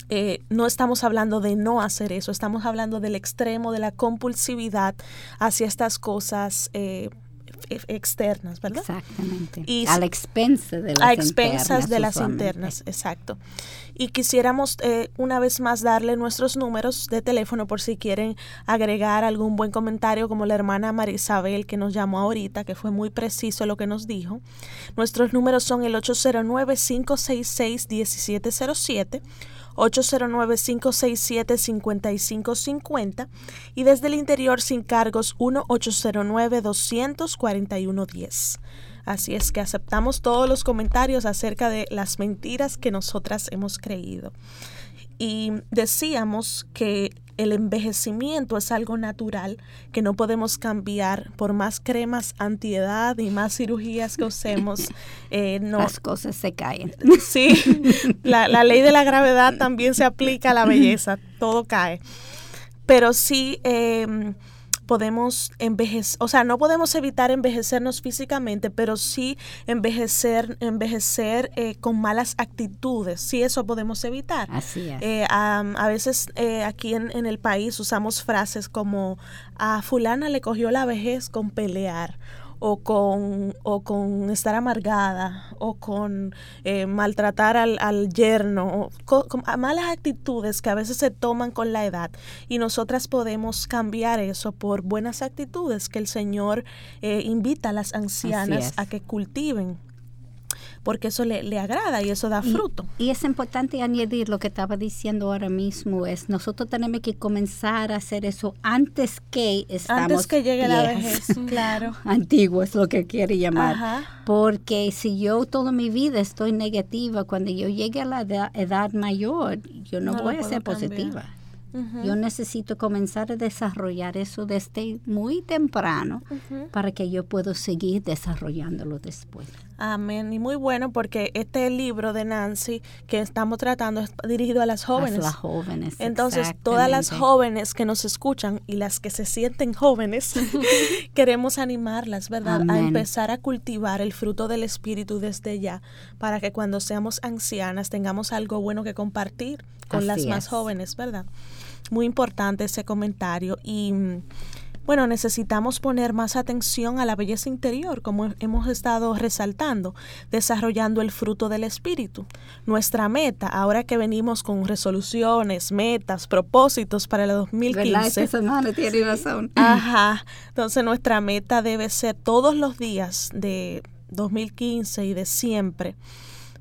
Eh, no estamos hablando de no hacer eso, estamos hablando del extremo de la compulsividad hacia estas cosas eh, externas, ¿verdad? Exactamente. Y a la expensa de las a expensas de las internas, exacto. Y quisiéramos eh, una vez más darle nuestros números de teléfono por si quieren agregar algún buen comentario, como la hermana Marisabel que nos llamó ahorita, que fue muy preciso lo que nos dijo. Nuestros números son el 809-566-1707 809-567-5550 y desde el interior sin cargos 1-809-241-10. Así es que aceptamos todos los comentarios acerca de las mentiras que nosotras hemos creído. Y decíamos que el envejecimiento es algo natural que no podemos cambiar por más cremas antiedad y más cirugías que usemos. Eh, no. Las cosas se caen. Sí, la, la, ley de la gravedad también se aplica a la belleza, todo cae. Pero sí... Eh, podemos envejecer, o sea, no podemos evitar envejecernos físicamente, pero sí envejecer, envejecer eh, con malas actitudes, sí eso podemos evitar. Así es. Eh, a veces eh, aquí en, en, el país usamos frases como a fulana le cogió la vejez con pelear o con, o con estar amargada o con eh, maltratar al, al yerno, con, malas actitudes que a veces se toman con la edad. Y nosotras podemos cambiar eso por buenas actitudes que el Señor eh, invita a las ancianas a que cultiven porque eso le, le agrada y eso da fruto. Y, es importante añadir lo que estaba diciendo ahora mismo, es nosotros tenemos que comenzar a hacer eso antes que estamos Antes que llegue la vejez, claro. Antiguo es lo que quiere llamar. Porque si yo toda mi vida estoy negativa, cuando yo llegue a la edad, mayor, yo no, voy a ser positiva. Yo necesito comenzar a desarrollar eso desde muy temprano para que yo pueda seguir desarrollándolo después. Amén. Y muy bueno porque este libro de Nancy que estamos tratando es dirigido a las jóvenes. A las jóvenes. Entonces, todas las jóvenes que nos escuchan y las que se sienten jóvenes, queremos animarlas, ¿verdad? A empezar a cultivar el fruto del Espíritu desde ya, para que cuando seamos ancianas tengamos algo bueno que compartir con las más jóvenes, ¿verdad? Muy importante ese comentario y bueno, necesitamos poner más atención a la belleza interior, como hemos estado resaltando, desarrollando el fruto del espíritu. Nuestra meta, ahora que venimos con resoluciones, metas, propósitos para el 2015. ¿Verdad? Esta semana tiene razón. Ajá. Entonces, nuestra meta debe ser todos los días de 2015 y de siempre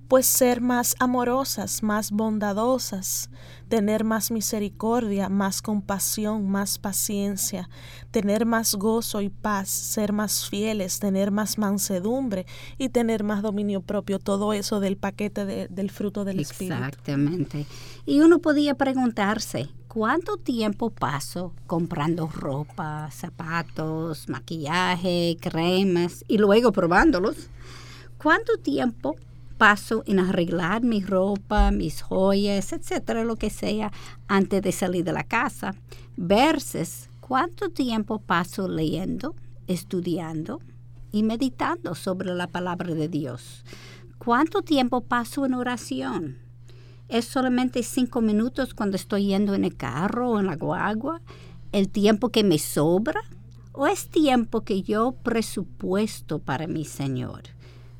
pues ser más amorosas, más bondadosas, tener más misericordia, más compasión, más paciencia, tener más gozo y paz, ser más fieles, tener más mansedumbre y tener más dominio propio, todo eso del paquete del fruto del Espíritu. Exactamente. Y uno podía preguntarse, ¿cuánto tiempo paso comprando ropa, zapatos, maquillaje, cremas y luego probándolos? ¿Cuánto tiempo paso en arreglar mi ropa, mis joyas, etcétera, lo que sea, antes de salir de la casa, versus cuánto tiempo paso leyendo, estudiando y meditando sobre la palabra de Dios. ¿Cuánto tiempo paso en oración? ¿Es solamente cinco minutos cuando estoy yendo en el carro o en la guagua? ¿El tiempo que me sobra? ¿O es tiempo que yo presupuesto para mi Señor?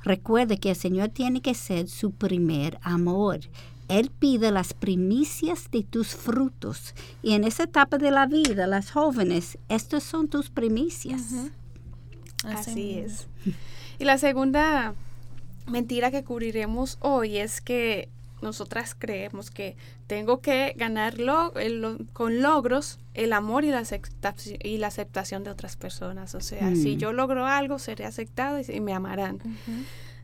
Recuerde que el Señor tiene que ser su primer amor. Él pide las primicias de tus frutos. Y en esa etapa de la vida, las jóvenes, estas son tus primicias. Así es. Y la segunda mentira que cubriremos hoy es que nosotras creemos que tengo que ganar con logros el amor y la, aceptación, y la aceptación de otras personas. O sea, si mm. yo logro algo, seré aceptado y, me amarán.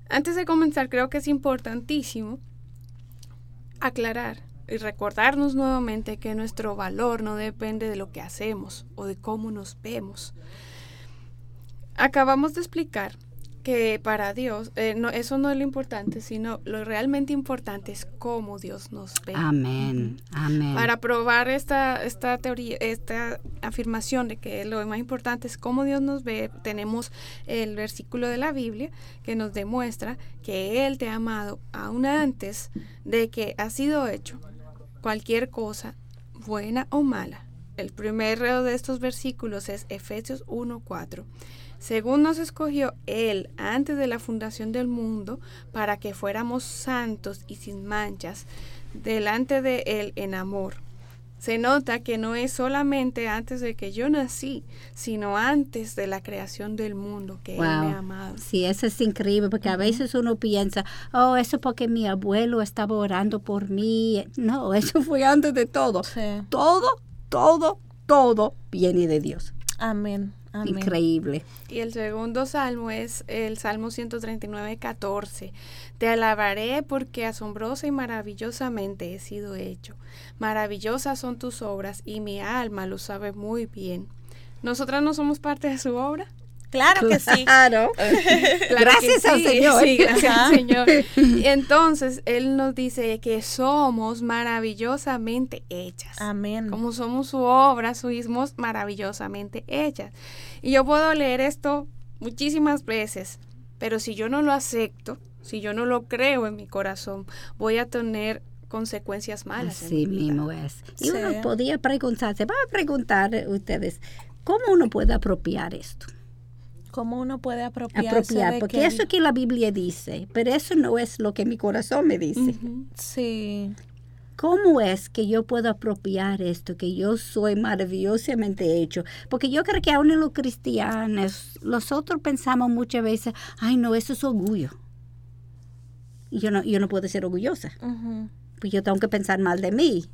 Antes de comenzar, creo que es importantísimo aclarar y recordarnos nuevamente que nuestro valor no depende de lo que hacemos o de cómo nos vemos. Acabamos de explicar que para Dios eh, no, eso no es lo importante, sino lo realmente importante es cómo Dios nos ve. Amén, amén. Para probar esta, esta teoría, esta afirmación de que lo más importante es cómo Dios nos ve, tenemos el versículo de la Biblia que nos demuestra que Él te ha amado aún antes de que ha sido hecho cualquier cosa, buena o mala. El primero de estos versículos es Efesios 1.4 según nos escogió Él antes de la fundación del mundo, para que fuéramos santos y sin manchas delante de Él en amor. Se nota que no es solamente antes de que yo nací, sino antes de la creación del mundo que Él me ha amado. Sí, eso es increíble, porque a veces uno piensa, oh, eso porque mi abuelo estaba orando por mí. No, eso fue antes de todo. Todo, todo, todo viene de Dios. Amén. Increíble. Y el segundo salmo es el Salmo 139, 14. Te alabaré porque asombrosa y maravillosamente he sido hecho. Maravillosas son tus obras y mi alma lo sabe muy bien. ¿Nosotras no somos parte de su obra? Claro que sí. Claro. gracias al Señor. Sí, gracias al Señor. Entonces, Él nos dice que somos maravillosamente hechas. Amén. Como somos su obra, somos maravillosamente hechas. Y yo puedo leer esto muchísimas veces, pero si yo no lo acepto, si yo no lo creo en mi corazón, voy a tener consecuencias malas. Así mismo es. Y uno podía preguntarse, va a preguntar ustedes, ¿cómo uno puede apropiar esto? ¿Cómo uno puede apropiarse Apropiar, porque eso que la Biblia dice, pero eso no es lo que mi corazón me dice. Sí. ¿Cómo es que yo puedo apropiar esto, que yo soy maravillosamente hecho? Porque yo creo que aún en los cristianos, nosotros pensamos muchas veces, ay no, eso es orgullo. Y yo no, yo no puedo ser orgullosa. Pues yo tengo que pensar mal de mí.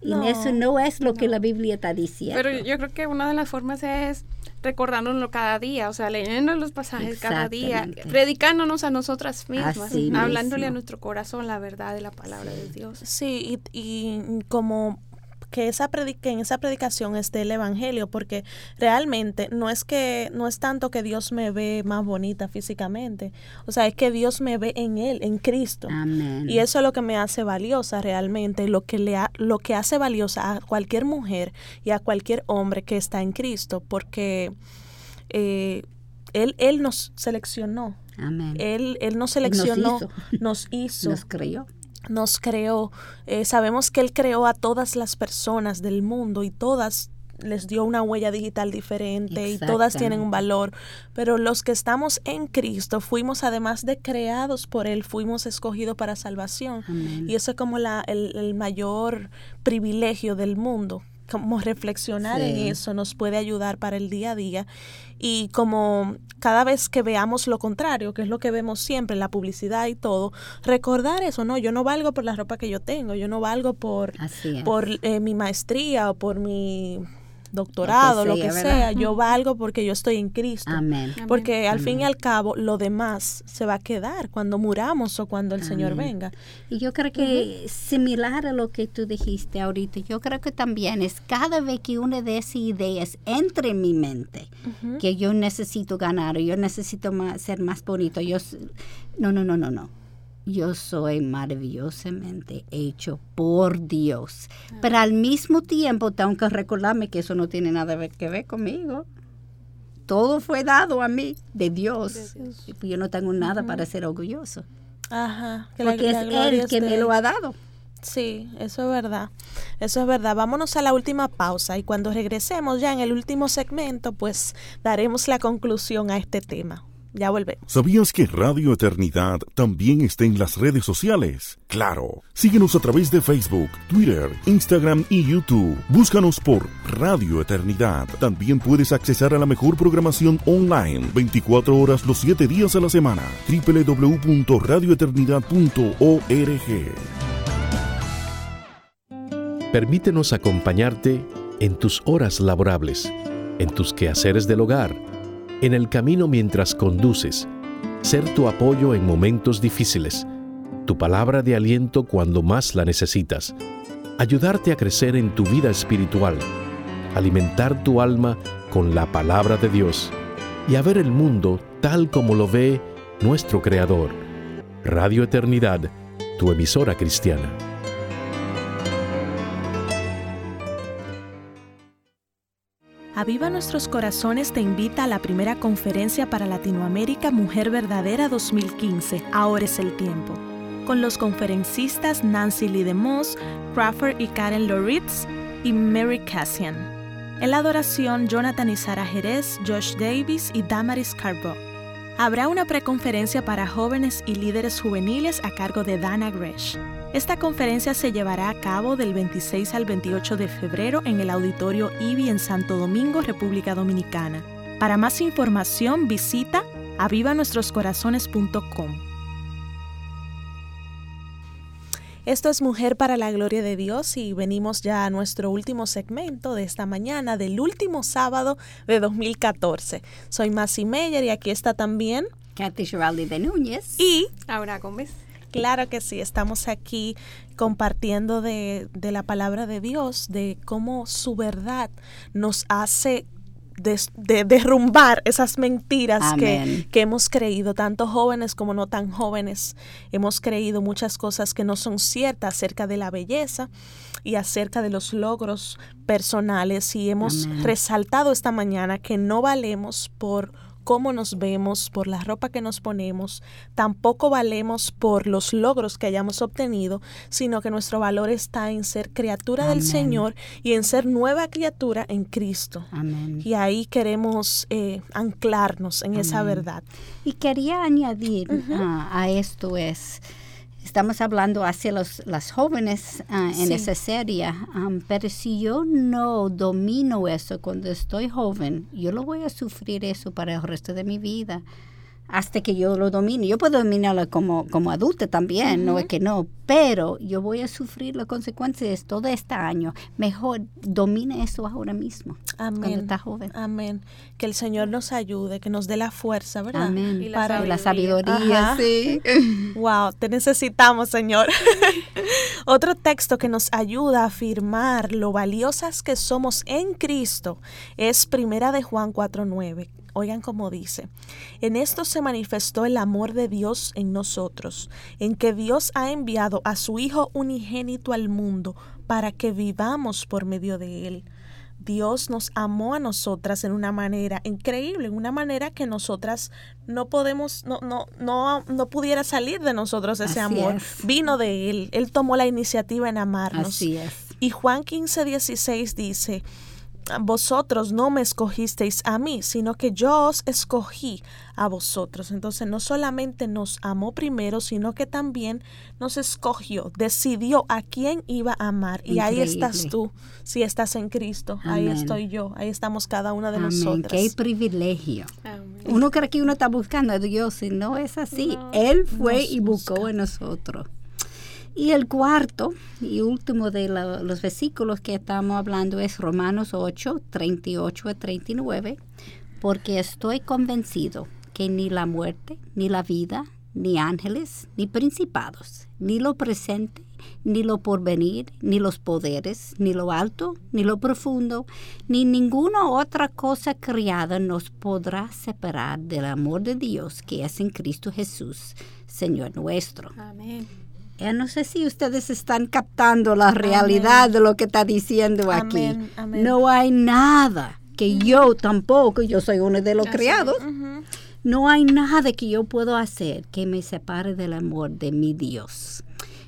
Y eso no es lo que la Biblia está diciendo. Pero yo creo que una de las formas es recordándolo cada día, o sea, leyendo los pasajes cada día, predicándonos a nosotras mismas, hablándole a nuestro corazón la verdad de la palabra de Dios. Sí, y, y como que esa que en esa predicación esté el evangelio, porque realmente no es que no es tanto que Dios me ve más bonita físicamente, o sea, es que Dios me ve en él, en Cristo. Y eso es lo que me hace valiosa realmente, lo que le lo que hace valiosa a cualquier mujer y a cualquier hombre que está en Cristo, porque eh, él, él nos seleccionó. Él, él nos seleccionó, nos hizo, nos creyó nos creó. Eh, sabemos que Él creó a todas las personas del mundo y todas les dio una huella digital diferente y todas tienen un valor, pero los que estamos en Cristo fuimos además de creados por Él, fuimos escogidos para salvación. Y eso es como la, el, el mayor privilegio del mundo, como reflexionar en eso nos puede ayudar para el día a día. Y como cada vez que veamos lo contrario, que es lo que vemos siempre, la publicidad y todo, recordar eso, no, yo no valgo por la ropa que yo tengo, yo no valgo por, por eh, mi maestría o por mi doctorado, lo que, sea, yo valgo porque yo estoy en Cristo. Amén. Porque al fin y al cabo lo demás se va a quedar cuando muramos o cuando el Señor venga. Y yo creo que similar a lo que tú dijiste ahorita, yo creo que también es cada vez que una de esas ideas entre en mi mente, que yo necesito ganar, yo necesito ser más bonito, yo no, no, no, no, no yo soy maravillosamente hecho por Dios. Pero al mismo tiempo tengo que recordarme que eso no tiene nada que ver conmigo. Todo fue dado a mí de Dios. Y pues yo no tengo nada para ser orgulloso. Ajá. Porque es Él que me lo ha dado. Sí, eso es verdad. Eso es verdad. Vámonos a la última pausa y cuando regresemos ya en el último segmento, pues daremos la conclusión a este tema. Ya volvemos. ¿Sabías que Radio Eternidad también está en las redes sociales? Claro. Síguenos a través de Facebook, Twitter, Instagram y YouTube. Búscanos por Radio Eternidad. También puedes accesar a la mejor programación online 24 horas los 7 días a la semana. www.radioeternidad.org. Permítenos acompañarte en tus horas laborables, en tus quehaceres del hogar en el camino mientras conduces, ser tu apoyo en momentos difíciles, tu palabra de aliento cuando más la necesitas, ayudarte a crecer en tu vida espiritual, alimentar tu alma con la palabra de Dios. Y a ver el mundo tal como lo ve nuestro Creador. Radio Eternidad, tu emisora cristiana. Aviva Nuestros Corazones te invita a la primera conferencia para Latinoamérica Mujer Verdadera 2015. Ahora es el tiempo. Con los conferencistas Nancy Lee DeMoss, Crawford y Karen Loritz y Mary Cassian. En la adoración, Jonathan y Sara Jerez, Josh Davis y Damaris Carbo. Habrá una preconferencia para jóvenes y líderes juveniles a cargo de Dana Gresh. Esta conferencia se llevará a cabo del 26 al 28 de febrero en el Auditorio IBI en Santo Domingo, República Dominicana. Para más información visita avivanuestroscorazones.com. Esto es Mujer para la Gloria de Dios y venimos ya a nuestro último segmento de esta mañana, del último sábado de 2014. Soy Masi Meyer y aquí está también Kathy Giraldi de Núñez y Aura Gómez. Claro que sí, estamos aquí compartiendo de, la palabra de Dios, de cómo su verdad nos hace de, derrumbar esas mentiras que, que, hemos creído, tanto jóvenes como no tan jóvenes. Hemos creído muchas cosas que no son ciertas acerca de la belleza y acerca de los logros personales y hemos resaltado esta mañana que no valemos por cómo nos vemos, por la ropa que nos ponemos, tampoco valemos por los logros que hayamos obtenido, sino que nuestro valor está en ser criatura del Señor y en ser nueva criatura en Cristo. Y ahí queremos eh, anclarnos en esa verdad. Y quería añadir a esto es estamos hablando hacia los, las jóvenes ah, en esa serie, pero si yo no domino eso cuando estoy joven, yo lo voy a sufrir eso para el resto de mi vida hasta que yo lo domine. Yo puedo dominarlo como, como adulta también, no es que no, pero yo voy a sufrir las consecuencias todo este año. Mejor domine eso ahora mismo. Amén. Cuando está joven. Amén. Que el Señor nos ayude, que nos dé la fuerza, ¿verdad? Amén. Y la Para la sabiduría, sí. Wow, te necesitamos, Señor. Otro texto que nos ayuda a afirmar lo valiosas que somos en Cristo es Primera de Juan 4:9 Oigan cómo dice, en esto se manifestó el amor de Dios en nosotros, en que Dios ha enviado a su Hijo unigénito al mundo para que vivamos por medio de él. Dios nos amó a nosotras en una manera increíble, en una manera que nosotras no podemos, no, no, no, no pudiera salir de nosotros ese amor. Vino de Él, Él tomó la iniciativa en amarnos. Así es. Y Juan 15, 16 dice, vosotros no me escogisteis a mí, sino que yo os escogí a vosotros. Entonces no solamente nos amó primero, sino que también nos escogió, decidió a quién iba a amar. Y ahí estás tú, si estás en Cristo, ahí estoy yo, ahí estamos cada una de nosotros. Qué privilegio. Uno cree que uno está buscando a Dios y no es así. Él fue y buscó en nosotros. Y el cuarto y último de los versículos que estamos hablando es Romanos 8, 38 a 39, porque estoy convencido que ni la muerte, ni la vida, ni ángeles, ni principados, ni lo presente, ni lo porvenir, ni los poderes, ni lo alto, ni lo profundo, ni ninguna otra cosa criada nos podrá separar del amor de Dios que es en Cristo Jesús, Señor nuestro. Amén. Ya no sé si ustedes están captando la realidad de lo que está diciendo aquí. No hay nada que yo tampoco, yo soy uno de los criados, no hay nada que yo puedo hacer que me separe del amor de mi Dios.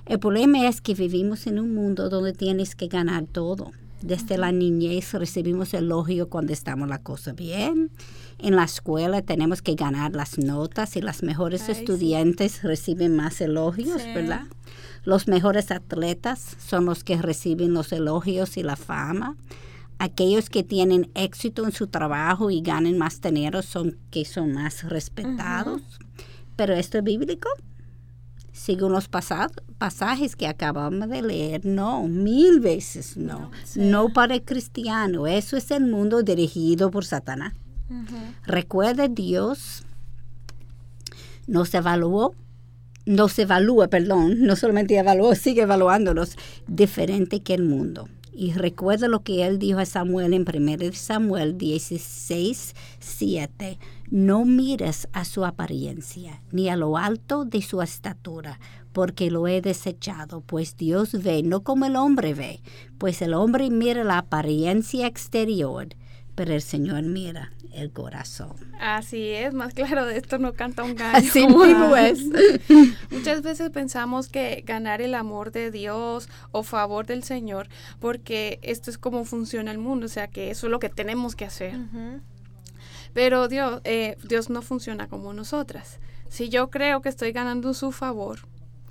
El problema es que vivimos en un mundo donde tienes que ganar todo. Desde la niñez recibimos elogio cuando estamos la cosa bien. En la escuela tenemos que ganar las notas y las mejores estudiantes reciben más elogios, ¿verdad? Los mejores atletas son los que reciben los elogios y la fama. Aquellos que tienen éxito en su trabajo y ganan más dinero son que son más respetados. Pero esto es bíblico. Según los pasajes que acabamos de leer, no, mil veces no. No, para el cristiano. Eso es el mundo dirigido por Satanás. Recuerde, Dios nos evaluó nos evalúa, perdón, no solamente evaluó, sigue evaluándonos diferente que el mundo. Y recuerda lo que él dijo a Samuel en 1 Samuel 16, 7. No mires a su apariencia, ni a lo alto de su estatura, porque lo he desechado, pues Dios ve no como el hombre ve, pues el hombre mira la apariencia exterior, pero el Señor mira el corazón. Así es, más claro de esto no canta un gallo. Así mismo es. Muchas veces pensamos que ganar el amor de Dios o favor del Señor, porque esto es como funciona el mundo, o sea que eso es lo que tenemos que hacer. Pero Dios, eh, Dios no funciona como nosotras. Si yo creo que estoy ganando su favor,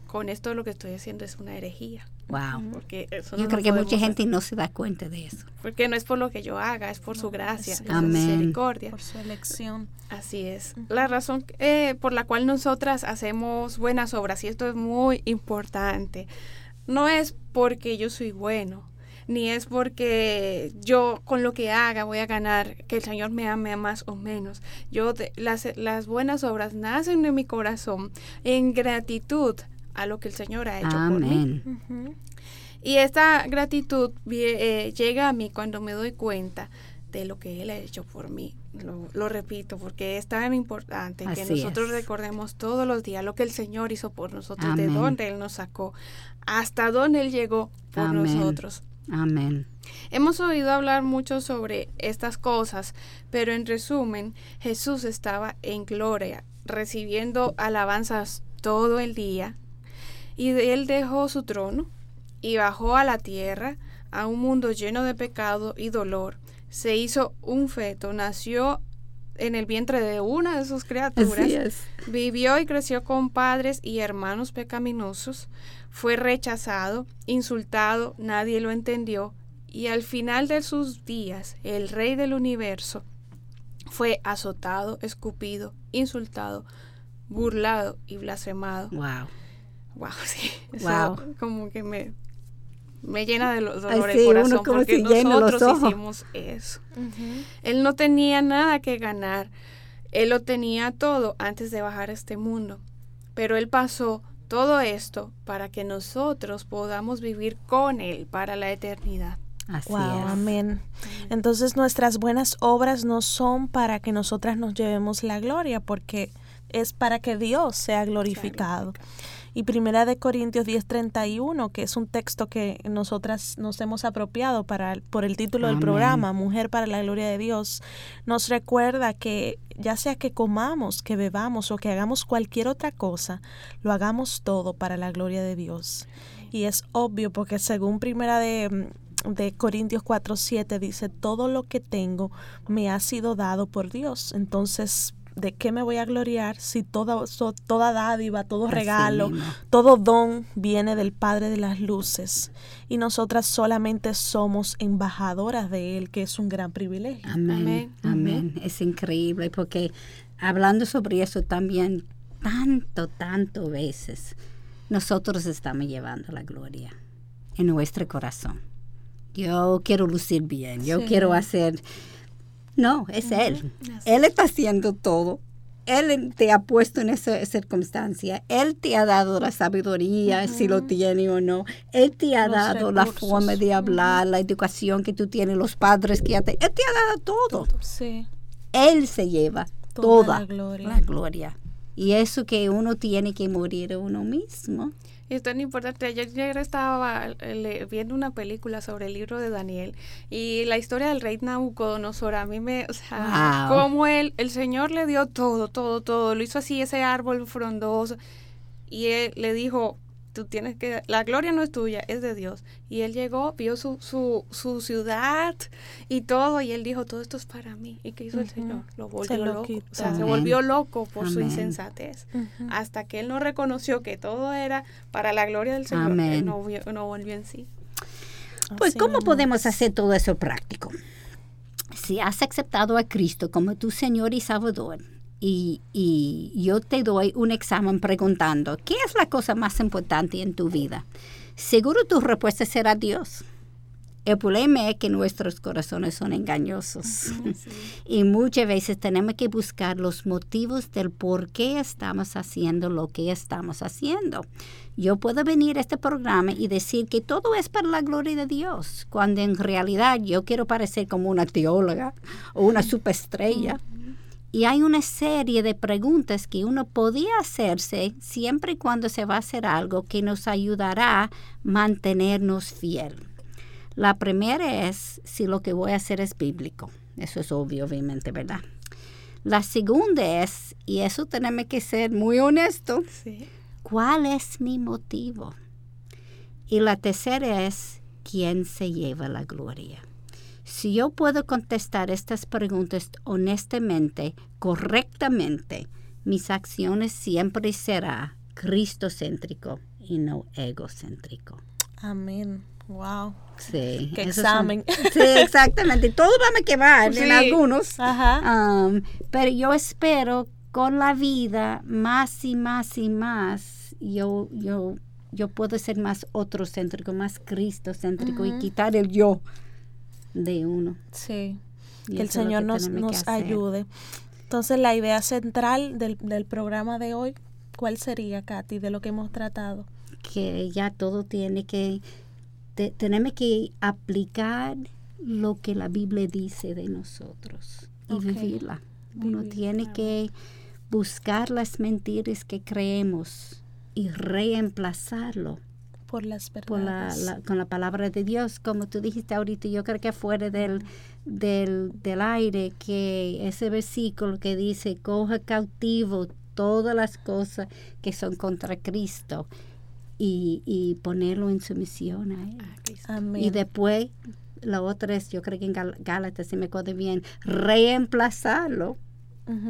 con esto lo que estoy haciendo es una herejía. Wow. Porque yo creo que mucha gente no se da cuenta de eso. Porque no es por lo que yo haga, es por su gracia, es su misericordia. Por su elección. Así es. La razón eh, por la cual nosotras hacemos buenas obras, y esto es muy importante, no es porque yo soy bueno, ni es porque yo con lo que haga voy a ganar, que el Señor me ame más o menos. Yo las, las buenas obras nacen en mi corazón en gratitud a lo que el Señor ha hecho por mí. Y esta gratitud eh, llega a mí cuando me doy cuenta de lo que Él ha hecho por mí. Lo, repito, porque es tan importante que nosotros recordemos todos los días lo que el Señor hizo por nosotros, de dónde Él nos sacó, hasta dónde Él llegó por nosotros. Amén. Hemos oído hablar mucho sobre estas cosas, pero en resumen, Jesús estaba en gloria, recibiendo alabanzas todo el día, y él dejó su trono y bajó a la tierra, a un mundo lleno de pecado y dolor. Se hizo un feto, nació en el vientre de una de sus criaturas, vivió y creció con padres y hermanos pecaminosos, fue rechazado, insultado, nadie lo entendió, y al final de sus días, el rey del universo fue azotado, escupido, insultado, burlado y blasfemado. Wow wow, sí. como que me, me llena de dolor el corazón porque nosotros hicimos eso. Él no tenía nada que ganar. Él lo tenía todo antes de bajar a este mundo. Pero Él pasó todo esto para que nosotros podamos vivir con Él para la eternidad. Así Amén. Entonces nuestras buenas obras no son para que nosotras nos llevemos la gloria, porque es para que Dios sea glorificado y Primera de Corintios 10:31, que es un texto que nosotras nos hemos apropiado para por el título del programa, Mujer para la gloria de Dios, nos recuerda que ya sea que comamos, que bebamos o que hagamos cualquier otra cosa, lo hagamos todo para la gloria de Dios. Y es obvio porque según Primera de de Corintios 4:7 dice, todo lo que tengo me ha sido dado por Dios. Entonces, ¿de qué me voy a gloriar si toda, toda dádiva, todo regalo, todo don viene del Padre de las Luces? Y nosotras solamente somos embajadoras de Él, que es un gran privilegio. Amén. Amén. Es increíble porque hablando sobre eso también, tanto, tanto veces, nosotros estamos llevando la gloria en nuestro corazón. Yo quiero lucir bien, yo quiero hacer no, es Él. Él está haciendo todo. Él te ha puesto en esa circunstancia. Él te ha dado la sabiduría, si lo tiene o no. Él te ha dado la forma de hablar, la educación que tú tienes, los padres que ya te... Él te ha dado todo. Sí. Él se lleva toda, la gloria. Y eso que uno tiene que morir uno mismo. Y es tan importante. Yo ayer estaba eh, viendo una película sobre el libro de Daniel y la historia del rey Nabucodonosor. A mí me, o sea, como él, el Señor le dio todo, todo, todo. Lo hizo así, ese árbol frondoso. Y él le dijo, tú tienes que, la gloria no es tuya, es de Dios. Y él llegó, vio su, su, su ciudad y todo, y él dijo, todo esto es para mí. ¿Y qué hizo el Señor? Lo volvió loco. O sea, se volvió loco por su insensatez. Hasta que él no reconoció que todo era para la gloria del Señor, él no, no volvió en sí. Pues, ¿cómo podemos hacer todo eso práctico? Si has aceptado a Cristo como tu Señor y Salvador, y, y, yo te doy un examen preguntando, ¿qué es la cosa más importante en tu vida? Seguro tu respuesta será Dios. El problema es que nuestros corazones son engañosos y muchas veces tenemos que buscar los motivos del por qué estamos haciendo lo que estamos haciendo. Yo puedo venir a este programa y decir que todo es para la gloria de Dios, cuando en realidad yo quiero parecer como una teóloga o una superestrella. Y hay una serie de preguntas que uno podía hacerse siempre y cuando se va a hacer algo que nos ayudará a mantenernos fiel. La primera es si lo que voy a hacer es bíblico. Eso es obvio, obviamente, ¿verdad? La segunda es, y eso tenemos que ser muy honestos, ¿cuál es mi motivo? Y la tercera es, ¿quién se lleva la gloria? Si yo puedo contestar estas preguntas honestamente, correctamente, mis acciones siempre serán cristocéntrico y no egocéntrico. Amén. Wow. Sí. Qué examen. sí, exactamente. Todos vamos a quemar en algunos. Ajá. Um, pero yo espero con la vida más y más y más yo yo yo puedo ser más otrocéntrico, más cristocéntrico y quitar el yo de uno. Sí, que el Señor nos, nos ayude. Entonces, la idea central del, del programa de hoy, ¿cuál sería, Katy, de lo que hemos tratado? Que ya todo tiene que, tenemos que aplicar lo que la Biblia dice de nosotros y vivirla. Uno tiene que buscar las mentiras que creemos y reemplazarlo por las con la palabra de Dios, como tú dijiste ahorita, yo creo que fuera del, del, del aire, que ese versículo que dice, coja cautivo todas las cosas que son contra Cristo y, y ponerlo en sumisión a Él. Y después, la otra es, yo creo que en Gálatas, si me acuerdo bien, reemplazarlo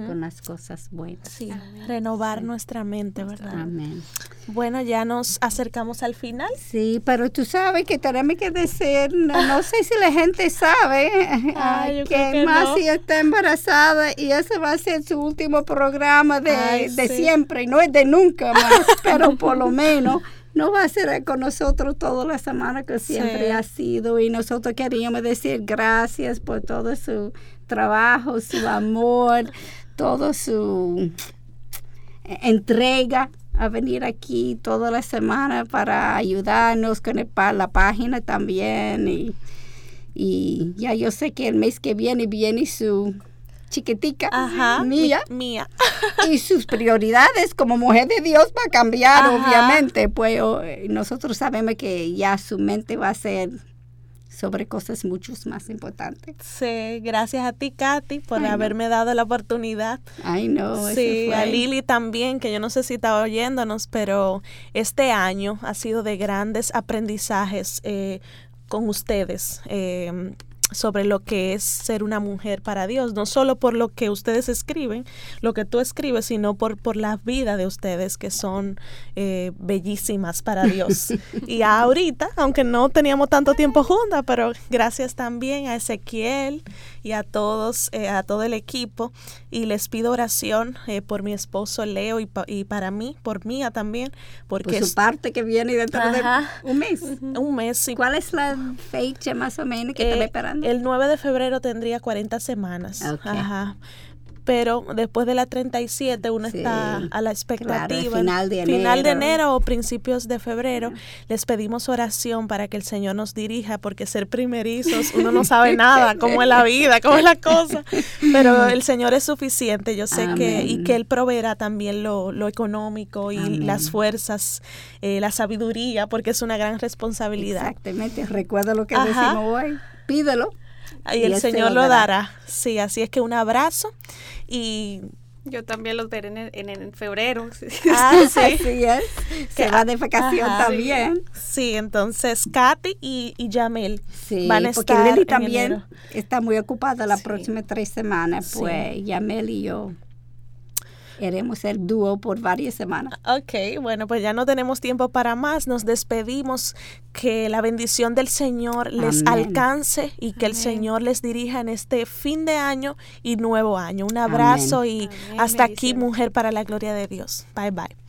con las cosas buenas. Sí, renovar nuestra mente, ¿verdad? Amén. Bueno, ya nos acercamos al final. Sí, pero tú sabes que tenemos que decir, no, sé si la gente sabe que, Masi está embarazada y ese va a ser su último programa de, de siempre, no es de nunca más, pero por lo menos no va a ser con nosotros toda la semana que siempre ha sido y nosotros queríamos decir gracias por todo su trabajo, su amor, toda su entrega a venir aquí toda la semana para ayudarnos con la página también y, y ya yo sé que el mes que viene viene su chiquitica mía, mía. y sus prioridades como mujer de Dios va a cambiar obviamente pues nosotros sabemos que ya su mente va a ser sobre cosas mucho más importantes. Sí, gracias a ti, Katy, por haberme dado la oportunidad. Ay, no. Sí, a Lili también, que yo no sé si estaba oyéndonos, pero este año ha sido de grandes aprendizajes eh, con ustedes. Eh, sobre lo que es ser una mujer para Dios, no solo por lo que ustedes escriben, lo que tú escribes, sino por, por la vida de ustedes que son eh, bellísimas para Dios. y ahorita, aunque no teníamos tanto tiempo juntas, pero gracias también a Ezequiel y a todos, eh, a todo el equipo, y les pido oración eh, por mi esposo Leo y, y, para mí, por mía también, porque... Por su parte que viene dentro de un mes. Un mes, sí. ¿Cuál es la fecha más o menos que está esperando? El 9 de febrero tendría 40 semanas. Ajá pero después de la 37 uno está a la expectativa. final de enero. Final de enero o principios de febrero. Les pedimos oración para que el Señor nos dirija, porque ser primerizos, uno no sabe nada, cómo es la vida, cómo es la cosa. Pero el Señor es suficiente, yo sé que, y que Él proveerá también lo, lo económico y las fuerzas, eh, la sabiduría, porque es una gran responsabilidad. Exactamente, recuerda lo que decimos hoy, pídelo y, el Señor lo dará. Sí, así es que un abrazo y Yo también los veré en, en, febrero. Ah, sí. Así es. Se va de vacación también. Sí, entonces Katy y, y Yamel sí, van a porque Lili también está muy ocupada las próximas tres semanas. Pues Yamel y yo Haremos el dúo por varias semanas. Ok, bueno, pues ya no tenemos tiempo para más. Nos despedimos. Que la bendición del Señor les alcance y que el Señor les dirija en este fin de año y nuevo año. Un abrazo y hasta aquí, mujer, para la gloria de Dios. Bye bye.